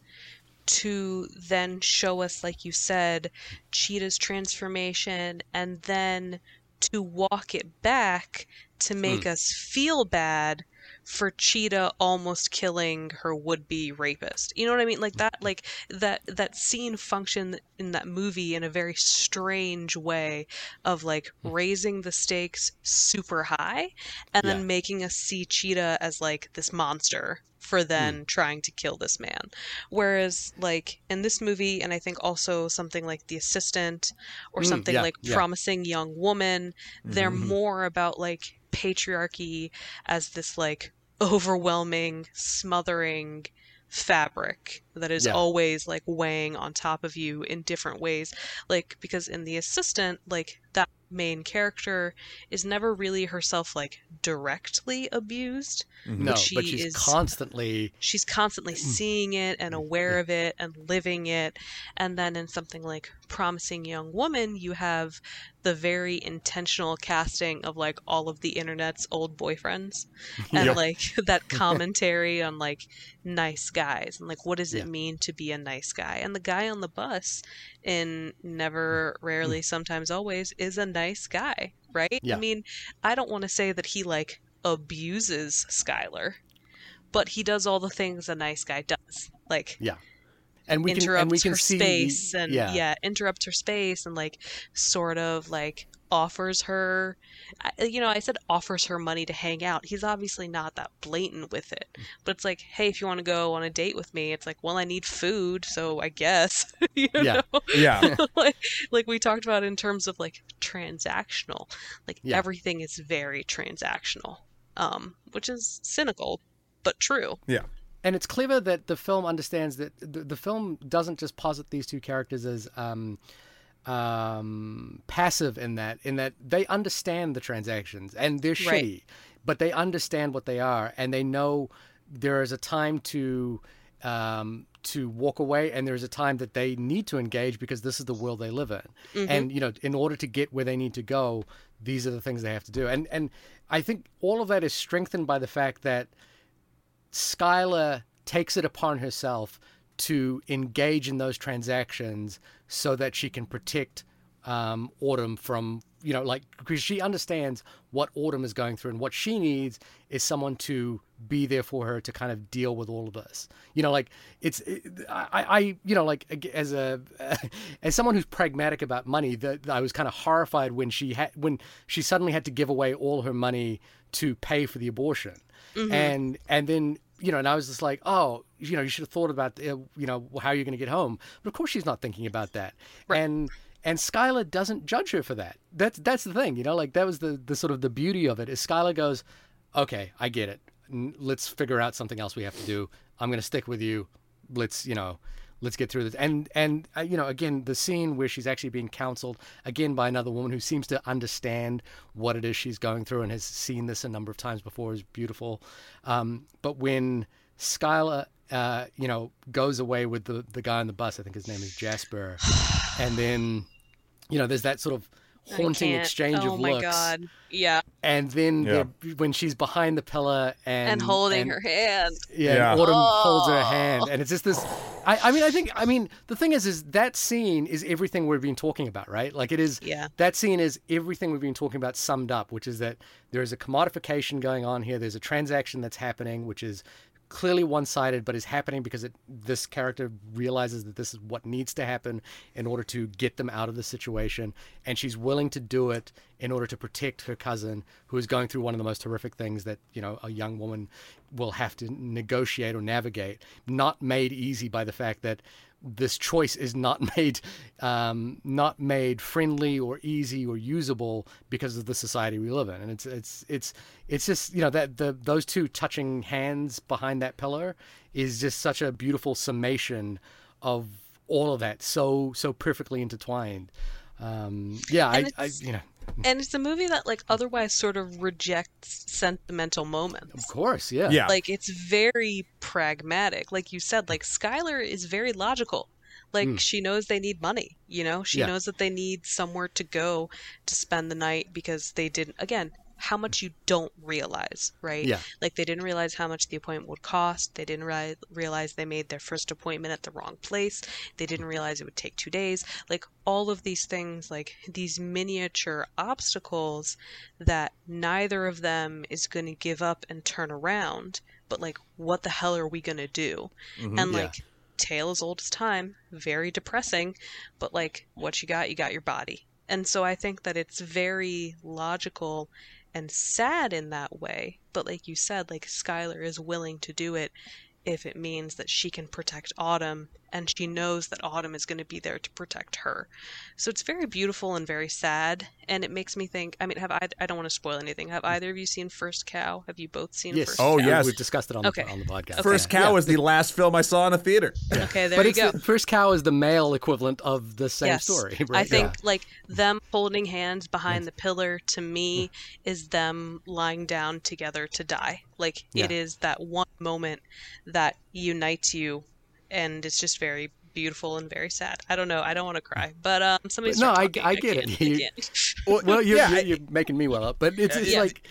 to then show us like you said Cheetah's transformation and then to walk it back to make hmm. us feel bad for Cheetah almost killing her would-be rapist. You know what I mean? Like that like that that scene functioned in that movie in a very strange way of like Hmm. raising the stakes super high and Yeah. then making us see Cheetah as like this monster for then Hmm. trying to kill this man. Whereas like in this movie and I think also something like The Assistant or Mm, something yeah, like yeah. Promising Young Woman, they're Mhm. more about like patriarchy as this like overwhelming, smothering fabric that is Yeah. always like weighing on top of you in different ways. Like because in The Assistant, like that main character is never really herself like directly abused. Mm-hmm. No, she but she's is- constantly She's constantly mm. seeing it and mm, aware Yeah. of it and living it. And then in something like Promising Young Woman, you have the very intentional casting of like all of the internet's old boyfriends *laughs* and Yep. like that *laughs* commentary on like nice guys and like what does it Mean to be a nice guy. And the guy on the bus in Never, Rarely, mm. Sometimes, Always is a nice guy, right? Yeah. I mean, I don't want to say that he like abuses Skylar, but he does all the things a nice guy does. Like yeah. and we can interrupts and we can her see space and yeah, yeah. interrupts her space and like sort of like offers her you know i said offers her money to hang out he's obviously not that blatant with it but it's like hey if you want to go on a date with me it's like well i need food so i guess *laughs* you Yeah. know Yeah. *laughs* like, like we talked about in terms of like transactional like Yeah. everything is very transactional um which is cynical but true Yeah. and it's clever that the film understands that the, the film doesn't just posit these two characters as um, um, passive in that in that they understand the transactions and they're Right. shitty, but they understand what they are and they know there is a time to um, to walk away and there's a time that they need to engage because this is the world they live in Mhm. and you know in order to get where they need to go these are the things they have to do and and i think all of that is strengthened by the fact that Skylar takes it upon herself to engage in those transactions so that she can protect um, Autumn from, you know, like, because she understands what Autumn is going through and what she needs is someone to be there for her to kind of deal with all of this. You know, like, it's, it, I, I, you know, like, as a, *laughs* as someone who's pragmatic about money, that I was kind of horrified when she had, when she suddenly had to give away all her money to pay for the abortion Mhm. and and then you know and i was just like oh you know you should have thought about uh, you know how you're going to get home. But of course she's not thinking about that. Right. and and Skylar doesn't judge her for that. That's that's the thing you know like that was the the sort of the beauty of it is Skylar goes okay i get it. Let's figure out something else we have to do. I'm going to stick with you. Let's you know let's get through this. And and uh, you know again the scene where she's actually being counseled again by another woman who seems to understand what it is she's going through and has seen this a number of times before is beautiful. Um, but when Skylar uh, you know goes away with the the guy on the bus i think his name is jasper and then you know there's that sort of haunting can't. exchange oh of my looks god yeah and then Yeah. the- when she's behind the pillar and and, holding and- her hand yeah, Yeah. and Autumn oh. holds her Oh. hand, and it's just this. I, I mean, I think, I mean, the thing is, is that scene is everything we've been talking about, right? Like it is. yeah That scene is everything we've been talking about summed up, which is that there is a commodification going on here. There's a transaction that's happening, which is clearly one-sided, but is happening because it, this character realizes that this is what needs to happen in order to get them out of the situation, and she's willing to do it in order to protect her cousin, who is going through one of the most horrific things that you know a young woman will have to negotiate or navigate. Not made easy by the fact that this choice is not *laughs* made um, not made friendly or easy or usable because of the society we live in. And it's it's it's it's just you know that the those two touching hands behind that pillar is just such a beautiful summation of all of that so so perfectly intertwined. Um, yeah I, I you know and it's a movie that like otherwise sort of rejects sentimental moments of course yeah Yeah. like it's very pragmatic like you said like skylar is very logical like Mm. she knows they need money you know she Yeah. knows that they need somewhere to go to spend the night because they didn't again how much you don't realize, right? Yeah. Like they didn't realize how much the appointment would cost. They didn't ri- realize they made their first appointment at the wrong place. They didn't realize it would take two days. Like all of these things, like these miniature obstacles that neither of them is going to give up and turn around. But like, what the hell are we going to do? Mm-hmm. and yeah. like, tale as old as time, very depressing. But like, what you got, you got your body. And so I think that it's very logical and sad in that way. But like you said, like Skylar is willing to do it if it means that she can protect Autumn and she knows that Autumn is going to be there to protect her. So it's very beautiful and very sad. And it makes me think I mean, have I, I don't want to spoil anything. Have either of you seen First Cow? Have you both seen Yes. First Oh, Cow? yes. We've discussed it on Okay. the on the podcast. First Yeah. Cow Yeah. is the last film I saw in a theater. Okay, there but you it's go. the, first cow is the male equivalent of the same yes. story. I think Yeah. like them holding hands behind the pillar to me mm. is them lying down together to die. Like it Yeah. is that one moment that unites you, and it's just very beautiful and very sad. I don't know. I don't want to cry, but um, somebody. But no, start I- talking. I get it. *laughs* You, well, well, you're, yeah, you're, you're making me well up, but it's, it's Yeah. like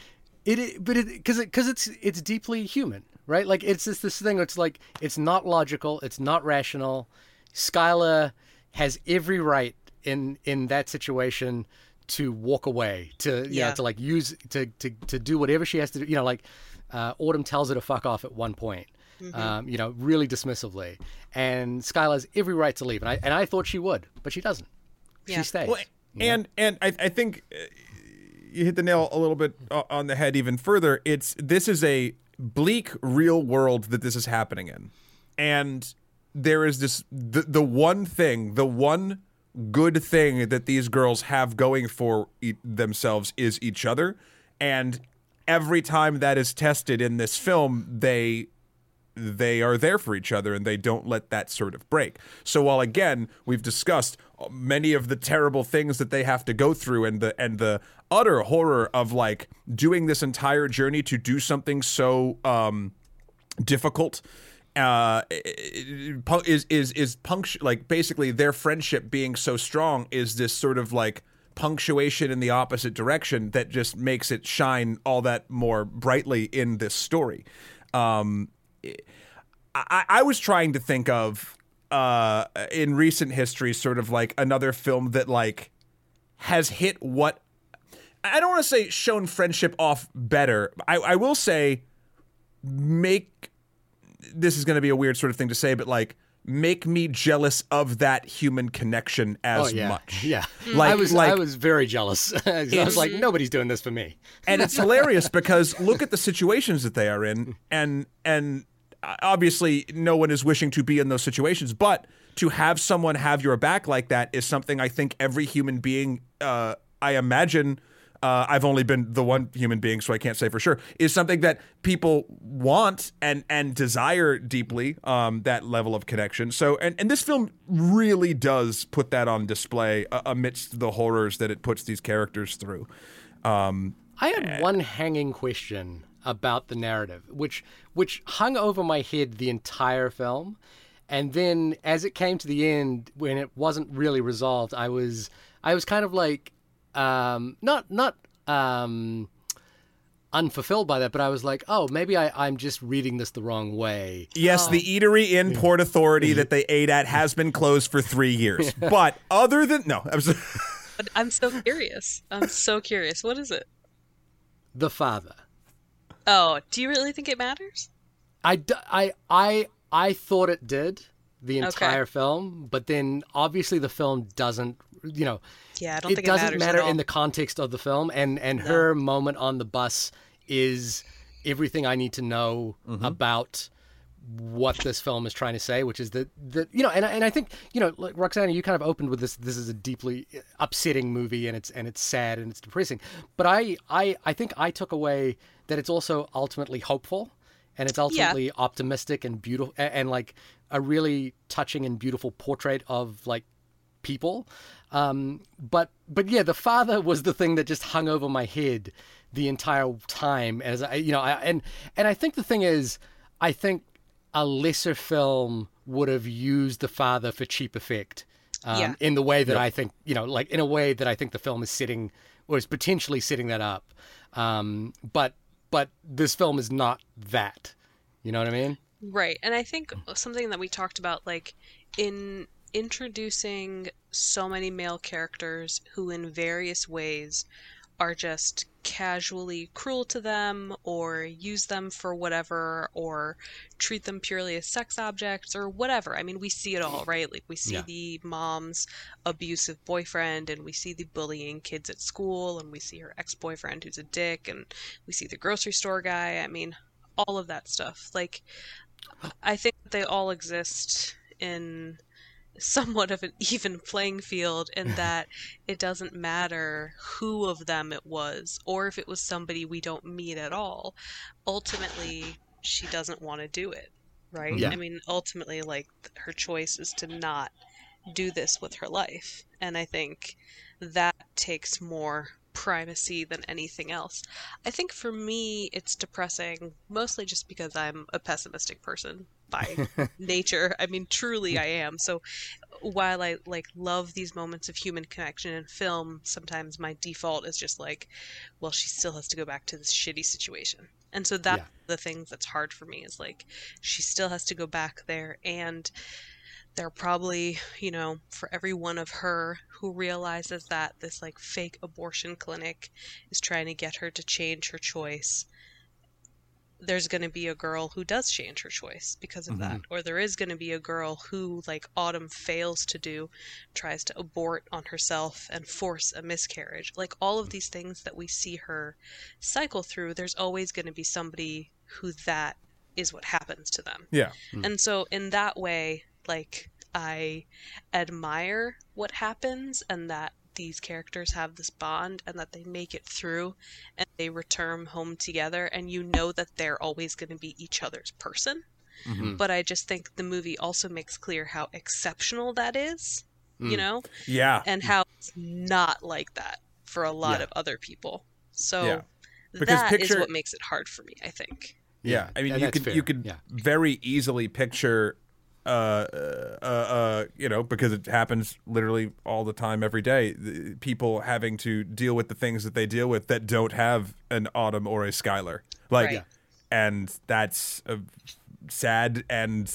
it, i- but it because because it's it's deeply human, right? Like it's just this thing. It's like it's not logical, it's not rational. Skylar has every right in in that situation to walk away, to you Yeah. know, to like use to to to do whatever she has to do. You know, like uh, Autumn tells her to fuck off at one point. Mm-hmm. Um, you know, really dismissively, and Skylar has every right to leave, and I and I thought she would, but she doesn't. Yeah. She stays. Well, and and I, I think uh, you hit the nail a little bit on the head even further. It's this is a bleak real world that this is happening in, and there is this the the one thing, the one good thing that these girls have going for e- themselves is each other, and every time that is tested in this film, they they are there for each other and they don't let that sort of break. So while again we've discussed many of the terrible things that they have to go through and the and the utter horror of like doing this entire journey to do something so um difficult uh is is is punctu- like basically their friendship being so strong is this sort of like punctuation in the opposite direction that just makes it shine all that more brightly in this story um I, I was trying to think of uh, in recent history, sort of like another film that like has hit what I don't want to say shown friendship off better. I, I will say make this is going to be a weird sort of thing to say, but like make me jealous of that human connection as oh, yeah. much. Yeah, Like- I was like- I was very jealous. *laughs* I was like, nobody's doing this for me. and it's hilarious because look at the situations that they are in and and obviously no one is wishing to be in those situations but to have someone have your back like that is something i think every human being uh, i imagine uh, I've only been the one human being, so I can't say for sure. Is something that people want and and desire deeply. Um, that level of connection. So, and and this film really does put that on display uh, amidst the horrors that it puts these characters through. Um, I had one hanging question about the narrative, which which hung over my head the entire film, and then as it came to the end, when it wasn't really resolved, I was I was kind of like um, not not um, unfulfilled by that, but I was like, oh, maybe I, I'm just reading this the wrong way. Yes, the eatery in Port Authority that they ate at has been closed for three years. *laughs* But other than no, I'm so- I'm so curious. I'm so curious. What is it? The father. Oh, do you really think it matters? I, I, I, I thought it did the Okay. entire film, but then obviously the film doesn't, you know, Yeah, I don't it think doesn't it matters matter in the context of the film, and and her moment on the bus is everything I need to know Mm-hmm. about what this film is trying to say, which is that that you know, and and I think you know, like Roxana, you kind of opened with this. This is a deeply upsetting movie, and it's and it's sad and it's depressing. But I I I think I took away that it's also ultimately hopeful, and it's ultimately optimistic and beautiful, and, and like a really touching and beautiful portrait of like people. Um, but but yeah, the father was the thing that just hung over my head the entire time. As I, you know, I, and and I think the thing is, I think a lesser film would have used the father for cheap effect. Um, Yeah. In the way that I think, you know, like in a way that I think the film is setting or is potentially setting that up. Um, but but this film is not that. You know what I mean? Right. And I think something that we talked about, like in introducing so many male characters who, in various ways, are just casually cruel to them or use them for whatever or treat them purely as sex objects or whatever. I mean, we see it all, right? Like we see Yeah. the mom's abusive boyfriend and we see the bullying kids at school and we see her ex-boyfriend who's a dick and we see the grocery store guy. I mean, all of that stuff. Like I think they all exist in somewhat of an *laughs* even playing field in *laughs* that it doesn't matter who of them it was or if it was somebody we don't meet at all. Ultimately, she doesn't want to do it, right? Yeah. I mean, ultimately, like her choice is to not do this with her life. And I think that takes more primacy than anything else. I think for me, it's depressing mostly just because I'm a pessimistic person by *laughs* nature. I mean, truly, hmm. I am. So while I like love these moments of human connection in film, sometimes my default is just like, well, she still has to go back to this shitty situation. And so that's Yeah. the thing that's hard for me is like, she still has to go back there and there are probably, you know, for every one of her who realizes that this like fake abortion clinic is trying to get her to change her choice, there's going to be a girl who does change her choice because of that. Mm-hmm. Or there is going to be a girl who, like Autumn fails to do, tries to abort on herself and force a miscarriage. Like all of these things that we see her cycle through, there's always going to be somebody who that is what happens to them. Yeah. Mm. And so, in that way, like, I admire what happens and that these characters have this bond and that they make it through and they return home together, and you know that they're always going to be each other's person. Mm-hmm. But I just think the movie also makes clear how exceptional that is, Mm. you know, Yeah. and how it's not like that for a lot Yeah. of other people. So Yeah. Because that is picture- what makes it hard for me, I think. Yeah, I mean, and you could fair. you could Yeah. very easily picture, uh, uh, uh, you know, because it happens literally all the time, every day. the- People having to deal with the things that they deal with that don't have an Autumn or a Skylar, like, Right. And that's uh, sad and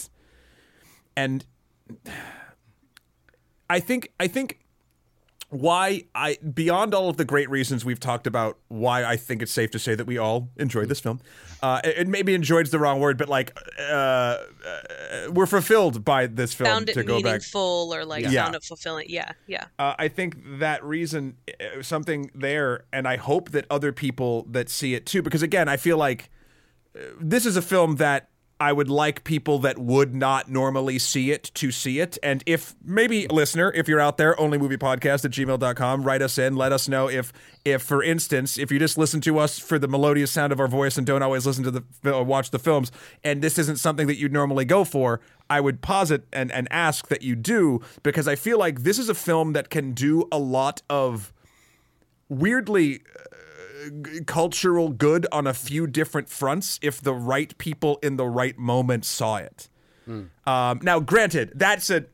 and *sighs* I think I think why I beyond all of the great reasons we've talked about why I think it's safe to say that we all enjoyed this film. Uh, and maybe enjoyed's the wrong word, but like uh, uh, we're fulfilled by this film Found it to go back. meaningful or like Yeah. found it fulfilling. Yeah, yeah. Uh, I think that reason, uh, something there, and I hope that other people that see it too, because again, I feel like uh, this is a film that I would like people that would not normally see it to see it. And if maybe listener, if you're out there, onlymoviepodcast at gmail.com, write us in, let us know if if for instance, if you just listen to us for the melodious sound of our voice and don't always listen to the or watch the films, and this isn't something that you'd normally go for, I would posit and, and ask that you do, because I feel like this is a film that can do a lot of weirdly g- cultural good on a few different fronts if the right people in the right moment saw it. Um, now, granted, that's a.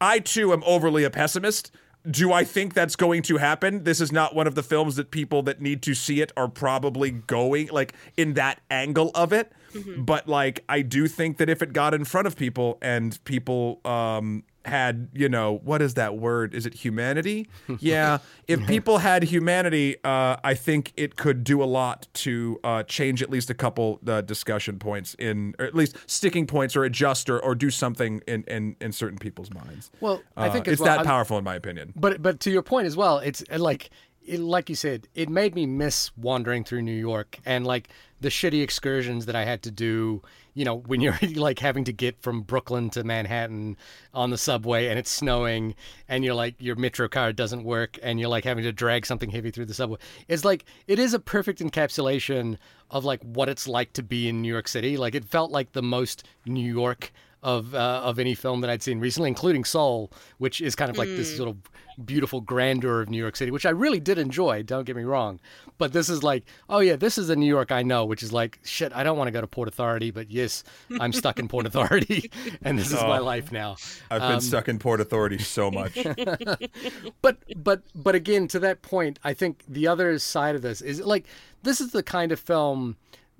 I too am overly a pessimist. Do I think that's going to happen? This is not one of the films that people that need to see it are probably going like in that angle of it. But like, I do think that if it got in front of people and people um, had, you know, what is that word? Is it humanity? *laughs* yeah. If people had humanity, uh, I think it could do a lot to uh, change at least a couple uh, discussion points in, or at least sticking points, or adjust or, or do something in, in, in certain people's minds. Well, I Uh, think it's well, that I'm- powerful, in my opinion. But but to your point as well, it's like it, like you said, it made me miss wandering through New York and like the shitty excursions that I had to do. You know, when you're *laughs* like having to get from Brooklyn to Manhattan on the subway and it's snowing and you're like your metro car doesn't work and you're like having to drag something heavy through the subway. It's like it is a perfect encapsulation of like what it's like to be in New York City. Like it felt like the most New York of uh, of any film that I'd seen recently, including Soul, which is kind of like this sort of beautiful grandeur of New York City, which I really did enjoy. Don't get me wrong, but this is like, oh yeah, this is the New York I know, which is like, shit, I don't want to go to Port Authority, but yes, I'm stuck in Port Authority, *laughs* and this is my life now. I've been stuck in Port Authority so much. *laughs* but but but again to that point i think the other side of this is like this is the kind of film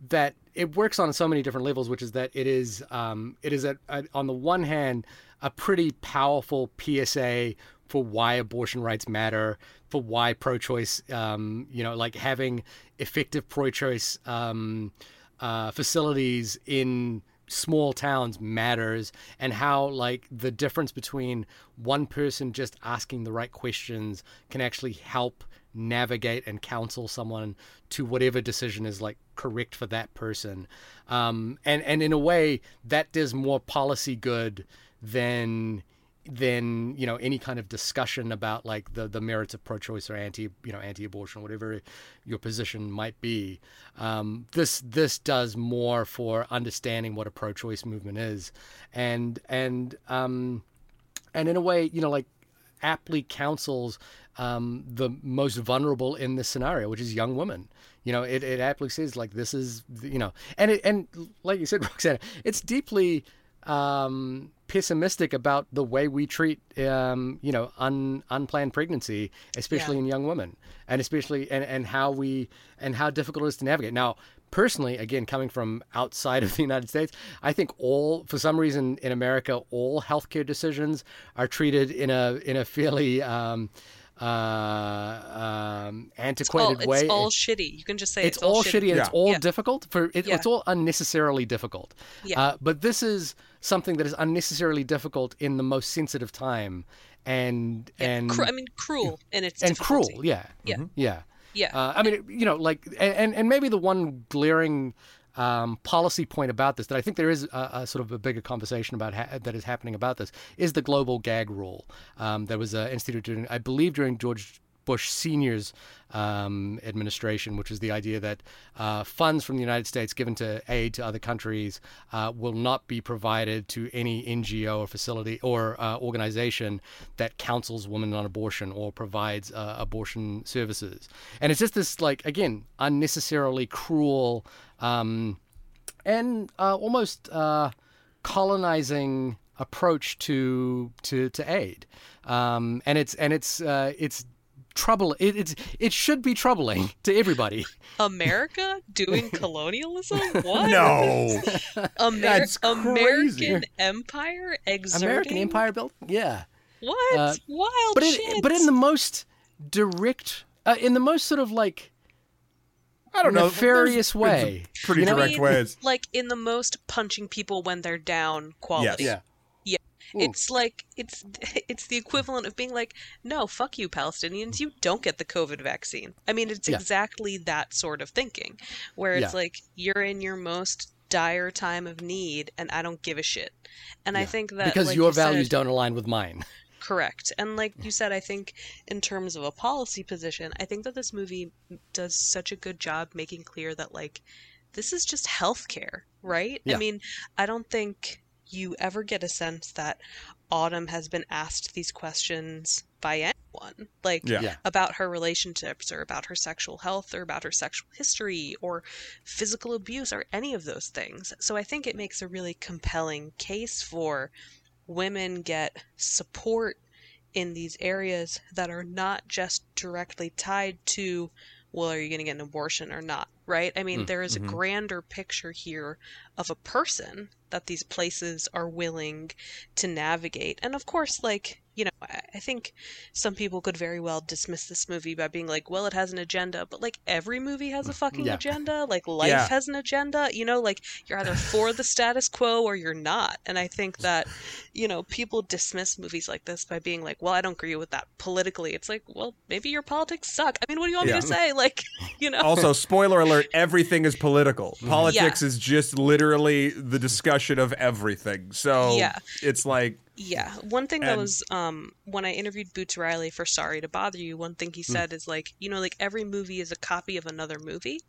that it works on so many different levels which is that it is um, it is at, at, on the one hand a pretty powerful psa for why abortion rights matter for why pro-choice um, you know like having effective pro-choice um, uh, facilities in small towns matters and how like the difference between one person just asking the right questions can actually help navigate and counsel someone to whatever decision is like correct for that person. Um, and and in a way that does more policy good than than you know any kind of discussion about like the the merits of pro-choice or anti you know anti-abortion whatever your position might be. Um, this this does more for understanding what a pro-choice movement is. And and um, and in a way you know like aptly counsels um, the most vulnerable in this scenario which is young women you know it, it aptly says like this is you know and it and like you said *laughs* Roxana it's deeply um, pessimistic about the way we treat, um, you know, un, unplanned pregnancy, especially Yeah. in young women, and especially and, and how we and how difficult it is to navigate. Now, personally, again, coming from outside *laughs* of the United States, I think all for some reason in America, all healthcare decisions are treated in a in a fairly um, uh, um, It's all, antiquated it's way. all shitty. You can just say it's, all shitty and Yeah. it's all Yeah. difficult for it, Yeah. it's all unnecessarily difficult Yeah. uh, but this is something that is unnecessarily difficult in the most sensitive time and and Cru- I mean, cruel in its and cruel difficulty. yeah Yeah. yeah Yeah. uh, i mean you know like and and maybe the one glaring um, policy point about this that I think there is a, a sort of a bigger conversation about ha- that is happening about this is the global gag rule um, that was uh, instituted during, I believe during George Bush Senior's um, administration, which is the idea that uh, funds from the United States given to aid to other countries uh, will not be provided to any NGO or facility or uh, organization that counsels women on abortion or provides uh, abortion services. And it's just this, like, again, unnecessarily cruel um, and uh, almost uh, colonizing approach to to to aid. Um, and it's and it's uh, it's trouble. It, it's it should be troubling *laughs* to everybody. America doing *laughs* colonialism? What? No. *laughs* Amer- That's crazy. American Empire exerting American Empire built, yeah. What? Uh, Wild But in, shit. but in the most direct, uh, in the most sort of like I don't know. nefarious There's been way. Pretty you know? direct mean, ways. like in the most punching people when they're down quality. Yeah. Yeah. Ooh. It's like it's *laughs* it's the equivalent of being like, no, fuck you, Palestinians, you don't get the COVID vaccine. I mean, it's Yeah. exactly that sort of thinking, where it's Yeah. like you're in your most dire time of need, and I don't give a shit. And I think that because like your you said- values don't align with mine. Correct. And like you said, I think in terms of a policy position, I think that this movie does such a good job making clear that like this is just healthcare, right? Yeah. I mean, I don't think you ever get a sense that Autumn has been asked these questions by anyone. Like Yeah. Yeah. about her relationships or about her sexual health or about her sexual history or physical abuse or any of those things. So I think it makes a really compelling case for women get support in these areas that are not just directly tied to well are you going to get an abortion or not right i mean Mm, there is mhm. a grander picture here of a person that these places are willing to navigate and of course like you know I think some people could very well dismiss this movie by being like, well, it has an agenda, but like every movie has a fucking Yeah. agenda. Like *laughs* life Yeah. has an agenda. You know, like you're either for the status quo or you're not. And I think that, you know, people dismiss movies like this by being like, well, I don't agree with that politically. It's like, well, maybe your politics suck. I mean, what do you want Yeah. me to say? *laughs* Like, *laughs* you know, Also, spoiler alert: everything is political. Mm-hmm. Politics is just literally the discussion of everything. So Yeah. it's like Yeah, one thing that was um when I interviewed Boots Riley for Sorry to Bother You, one thing he hmm. said is like, you know, like every movie is a copy of another movie.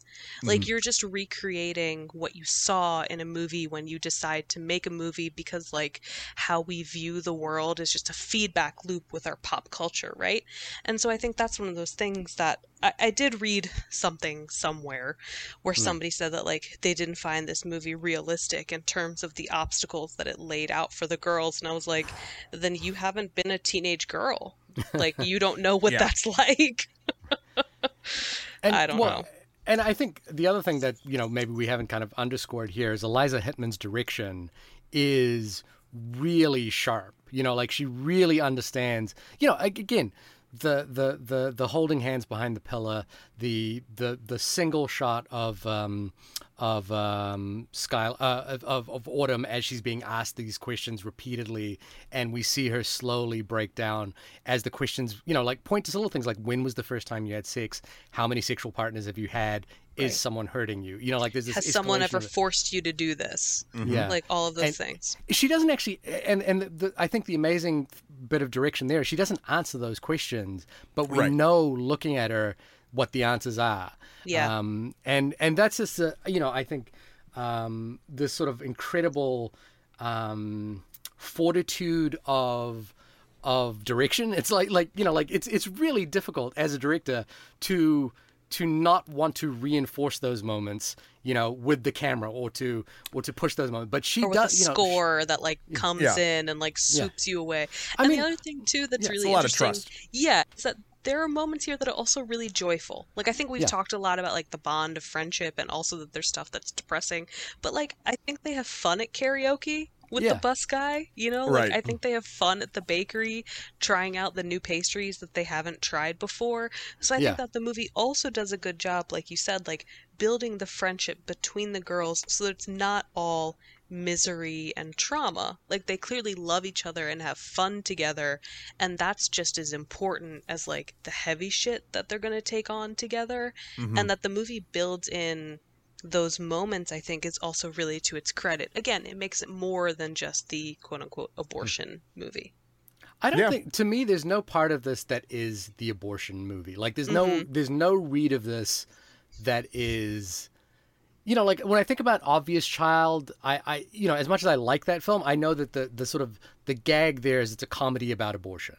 Like mm-hmm. you're just recreating what you saw in a movie when you decide to make a movie because like how we view the world is just a feedback loop with our pop culture, right? And so I think that's one of those things that I, I did read something somewhere where hmm. somebody said that like they didn't find this movie realistic in terms of the obstacles that it laid out for the girls and i was like then you haven't been a teenage girl *laughs* like you don't know what Yeah. that's *laughs* like And, I don't well, know. And I think the other thing that you know maybe we haven't kind of underscored here is Eliza Hittman's direction is really sharp. You know, like she really understands. You know, again, the the the the holding hands behind the pillar, the the the single shot of um of um Sky uh, of- of of Autumn as she's being asked these questions repeatedly, and we see her slowly break down as the questions. You know, like point to little things like when was the first time you had sex? How many sexual partners have you had? Is someone hurting you? You know, like there's this. has someone ever forced you to do this Yeah. like all of those And- things she doesn't actually and and the, i think the amazing bit of direction there she doesn't answer those questions but we Right. know looking at her what the answers are Yeah. um and and that's just a, you know i think um this sort of incredible um fortitude of of direction it's like like you know like it's it's really difficult as a director to to not want to reinforce those moments you know with the camera or to or to push those moments. But she or with does a you know score that like comes Yeah. in and like swoops you away. I and mean- the other thing too that's Yeah, it's really a lot of interesting trust. yeah is that there are moments here that are also really joyful. Like i think we've Yeah. talked a lot about like the bond of friendship and also that there's stuff that's depressing. But like i think they have fun at karaoke with Yeah. the bus guy you know Right. like i think they have fun at the bakery trying out the new pastries that they haven't tried before so i Yeah. think that the movie also does a good job like you said like building the friendship between the girls so that it's not all misery and trauma. Like they clearly love each other and have fun together, and that's just as important as like the heavy shit that they're going to take on together. And mm-hmm. that the movie builds in those moments I think is also really to its credit. Again, it makes it more than just the quote unquote abortion movie. I don't Yeah. think to me there's no part of this that is the abortion movie. Like there's no mm-hmm. there's no read of this that is you know like when I think about Obvious Child, I I you know as much as I like that film, I know that the the sort of the gag there is it's a comedy about abortion.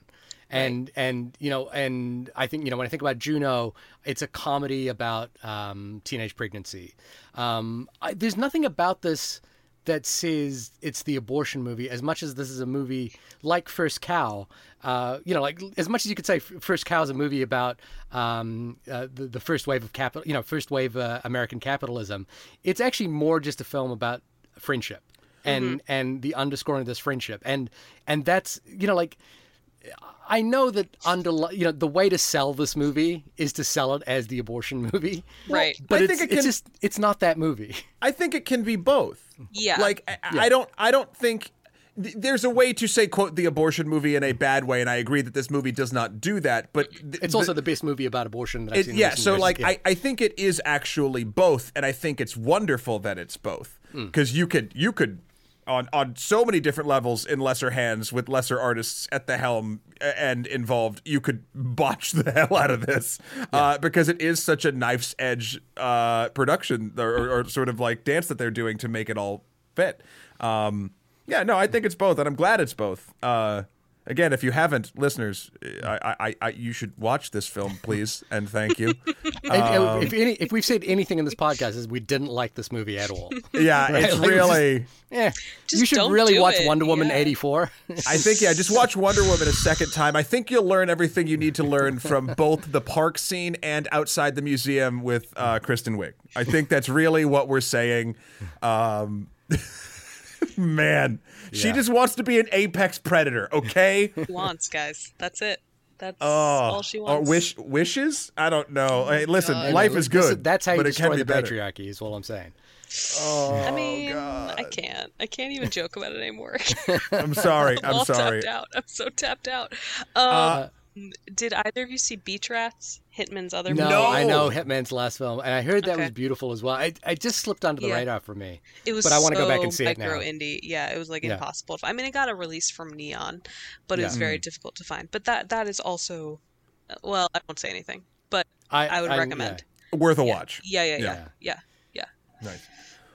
And and you know and I think you know when I think about Juno, it's a comedy about um, teenage pregnancy. Um, I, there's nothing about this that says it's the abortion movie as much as this is a movie like First Cow. Uh, you know, like as much as you could say First Cow is a movie about um, uh, the, the first wave of capital, you know, first wave uh, American capitalism. It's actually more just a film about friendship and and the underscoring of this friendship and and that's you know like I know that under you know the way to sell this movie is to sell it as the abortion movie, Right. But I it's, think it it's just it's not that movie. I think it can be both. Yeah. Like I, I don't I don't think th- there's a way to say quote the abortion movie in a bad way, and I agree that this movie does not do that. But th- It's also the best movie about abortion that I've it, seen. yeah. So years. like Yeah. I, I think it is actually both, and I think it's wonderful that it's both Hmm. because you could you could. On, on so many different levels in lesser hands with lesser artists at the helm and involved you could *laughs* botch the hell out of this. Uh, because it is such a knife's edge uh, production or, or, or sort of like dance that they're doing to make it all fit. Um, yeah no i think it's both and i'm glad it's both. Uh, again if you haven't listeners I, I, I you should watch this film please and thank you *laughs* If- um, if, any, if we've said anything in this podcast is we didn't like this movie at all. *laughs* yeah it's Like, it's really Yeah, Just you should really watch it, Wonder Woman yeah. eighty four. I think yeah, just watch Wonder Woman a second time. I think you'll learn everything you need to learn from *laughs* both the park scene and outside the museum with uh, Kristen Wiig. I think that's really what we're saying. Um, man, she just wants to be an apex predator. Okay. *laughs* She wants, guys. That's it. That's Oh, all she wants. or wants. wish wishes? I don't know. Hey, listen, God. life is good. That's how you but it destroy can be the better. patriarchy. Is what I'm saying. I mean, I can't. I can't even joke about it anymore. *laughs* I'm sorry. *laughs* I'm all sorry. tapped out. I'm so tapped out. Um, Uh, did either of you see Beach Rats? Hittman's other No, movie? No. I know Hittman's last film, and I heard that was beautiful as well. I, I just slipped onto the Yeah. radar for me. It was But I wanna so go back and see it micro now. indie. Yeah, it was like Yeah. impossible. To, I mean, it got a release from Neon, but it was very Mm. difficult to find. But that that is also, uh, well, I won't say anything, but I, I would yeah. recommend. Worth a Yeah. watch. Yeah, yeah, yeah, Yeah. yeah, yeah. Nice.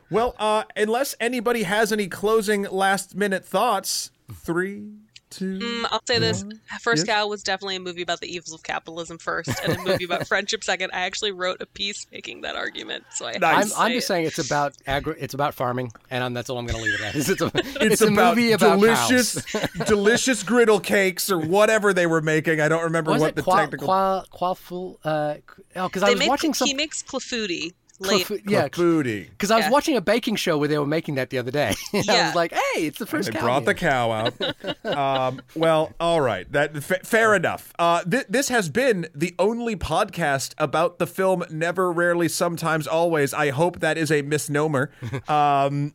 Well, uh, unless anybody has any closing last minute thoughts, three, two. Mm, I'll say this: First Yes? Cow was definitely a movie about the evils of capitalism first, and a movie about *laughs* friendship second. I actually wrote a piece making that argument, so I have to I'm, I'm just it. saying it's about agri- it's about farming, and I'm, that's all I'm going to leave it at. It's, a, *laughs* it's, It's, a about movie about delicious, *laughs* delicious griddle cakes or whatever they were making. I don't remember Was what it the qual, technical. qual, qualful, uh, oh, because I They was make watching some. he makes clafouti late. Clafou- yeah, Foodie. because I was Yeah. watching a baking show where they were making that the other day. *laughs* And I was like, hey, it's the first They cow brought the cow out. *laughs* um, well, all right. That fa- fair enough. Uh, th- this has been the only podcast about the film Never, Rarely, Sometimes, Always. I hope that is a misnomer. *laughs* Um,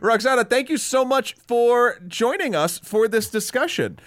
Roxana, thank you so much for joining us for this discussion.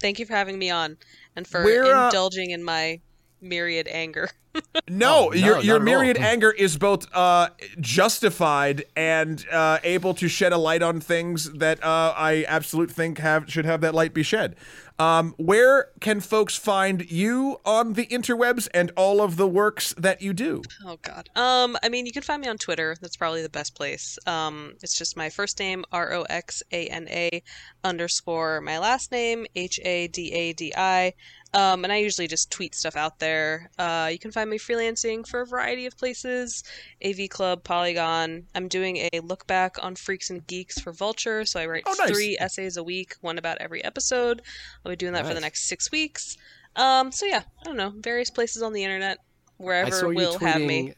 Thank you for having me on and for We're, uh, indulging in my myriad anger. *laughs* No, Oh, no, your your myriad anger is both uh, justified and uh, able to shed a light on things that uh, I absolutely think have should have that light be shed. Um, where can folks find you on the interwebs and all of the works that you do? Oh God. Um, I mean, you can find me on Twitter. That's probably the best place. Um, it's just my first name R O X A N A underscore my last name H A D A D I. Um, and I usually just tweet stuff out there. Uh, you can find me freelancing for a variety of places: AV Club, Polygon. I'm doing a look back on Freaks and Geeks for Vulture, so I write Oh, nice. three essays a week, one about every episode. I'll be doing that for the next six weeks. Um, so yeah, I don't know, various places on the internet, wherever will have me.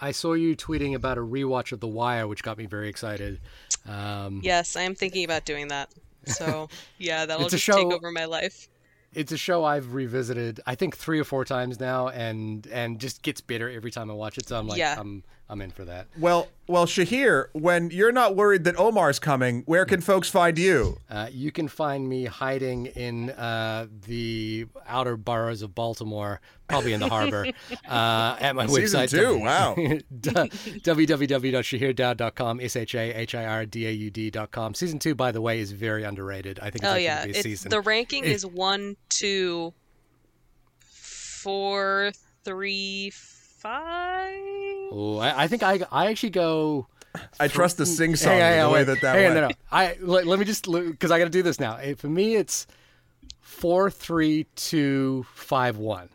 I saw you tweeting about a rewatch of The Wire, which got me very excited. Um, Yes, I am thinking about doing that. So *laughs* yeah, that'll just take over my life. It's a show I've revisited, I think three or four times now, and and just gets better every time I watch it. So I'm like, Yeah. I'm I'm in for that. Well, well, Shahir, when you're not worried that Omar's coming, where can folks find you? Uh, you can find me hiding in uh, the outer boroughs of Baltimore, probably in the harbor, *laughs* uh, at my Season website. two, wow. *laughs* www.shahirdaud.com, S H A H I R D A U D.com. Season two, by the way, is very underrated. I think it's Oh actually yeah, gonna be a it's, season. the ranking is one, two, four, three, five. Oh, I, I think I I actually go. I trust the sing song Hang on, the way wait. that that hang on, went. no, no. I let, let me just because I got to do this now. For me, it's four, three, two, five, one.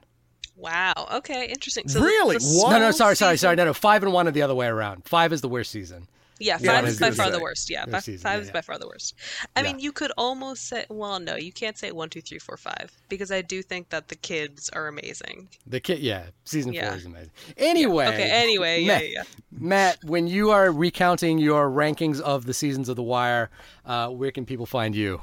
Wow. Okay, interesting. So Really? the What? No, no, small sorry, sorry, sorry. No, no, five and one are the other way around. Five is the worst season. Yeah, Yeah, five was is by far say. the worst. Yeah, by, season, five yeah, is yeah. by far the worst. I Yeah. mean, you could almost say, well, no, you can't say one, two, three, four, five because I do think that the kids are amazing. The kid, yeah, season Yeah. four is amazing. Anyway, Okay. Anyway, yeah, Matt, yeah, yeah. Matt, when you are recounting your rankings of the seasons of The Wire, uh, where can people find you?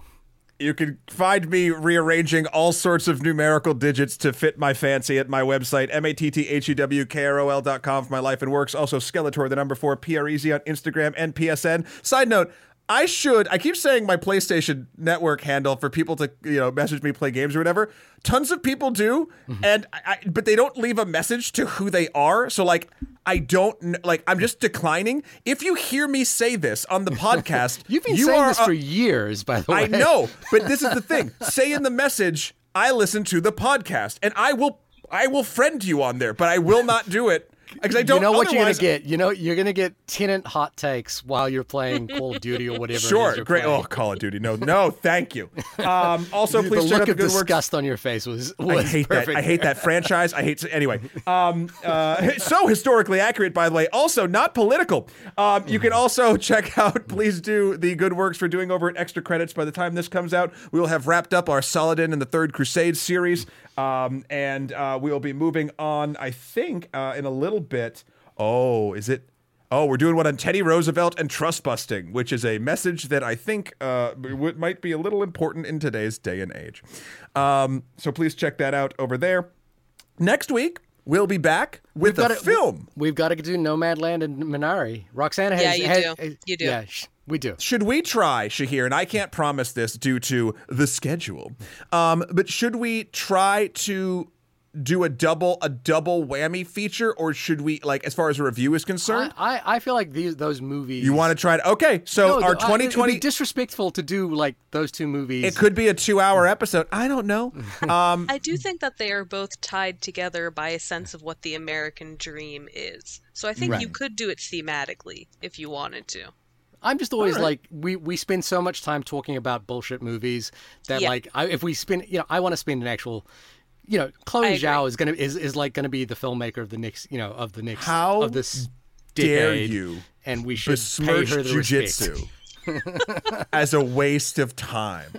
You can find me rearranging all sorts of numerical digits to fit my fancy at my website, M-A-T-T-H-E-W-K-R-O-L dot com for my life and works. Also, Skeletor, the number four, P-R-E-Z on Instagram and PSN. Side note, I should, I keep saying my PlayStation Network handle for people to, you know, message me, play games or whatever. Tons of people do, mm-hmm. and I, but they don't leave a message to who they are. So, like, I don't, like, I'm just declining. If you hear me say this on the podcast, *laughs* You've been you saying are this for years, by the way. I know, *laughs* but this is the thing. Say in the message, I listen to the podcast, and I will, I will friend you on there, but I will not do it because I don't. You know what you're gonna get. You know you're gonna get Tenet hot takes while you're playing Call of Duty or whatever. Sure, great. playing. Oh, Call of Duty. No, no, thank you. Um, *laughs* also, the please check look out the good works. disgust on your face was I hate perfect. that. I hate that franchise. I hate anyway. Um, uh, *laughs* so historically accurate, by the way. Also not political. Um, you can also check out. Please do the good works for doing over at Extra Credits. By the time this comes out, we will have wrapped up our Saladin and the Third Crusade series, um, and uh, we will be moving on. I think uh, in a little bit. Oh, is it? Oh, we're doing one on Teddy Roosevelt and trust busting, which is a message that I think uh, might be a little important in today's day and age. Um, so please check that out over there. Next week, we'll be back with a gotta- film. We've got to do Nomadland and Minari. Roxana has. Yeah, you has- do. has- You do. Yeah, sh- we do. Should we try, Shahir? And I can't promise this due to the schedule. Um, but should we try to do a double a double whammy feature, or should we like as far as a review is concerned? I, I, I feel like these those movies. you want to try it? Okay, so No, our the- it'd be 2020. disrespectful to do like those two movies. It could be a two-hour episode. I don't know. *laughs* Um, I do think that they are both tied together by a sense of what the American dream is. So I think you could do it thematically if you wanted to. I'm just always All right. like we we spend so much time talking about bullshit movies that Yeah. like I, if we spend you know I want to spend an actual you know Chloe Zhao is gonna is, is like gonna be the filmmaker of the next you know of the next How of this dare you and we should pay besmirch her the respect. jujitsu as a waste of time.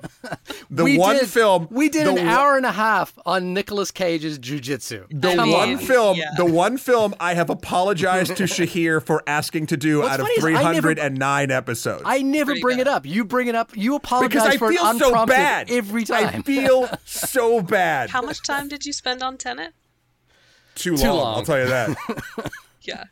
The we one did, film we did an one- hour and a half on Nicolas Cage's jujitsu. The I one mean, film, yeah. the one film I have apologized to Shahir for asking to do What's out of funny is I never- 309 episodes. I never Pretty bring bad. it up. You bring it up. You apologize because I for feel it so bad every time. I feel *laughs* so bad. How much time did you spend on Tenet? Too long, Too I'll tell you that. *laughs* Yeah.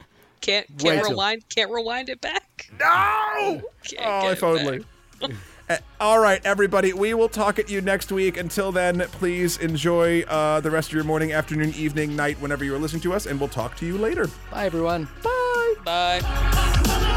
Can't can't too- rewind can't rewind it back. no! Can't Oh, if only. Uh, *laughs* All right, everybody. We will talk at you next week. Until then, please enjoy uh, the rest of your morning, afternoon, evening, night, whenever you are listening to us, and we'll talk to you later. Bye everyone. Bye. Bye.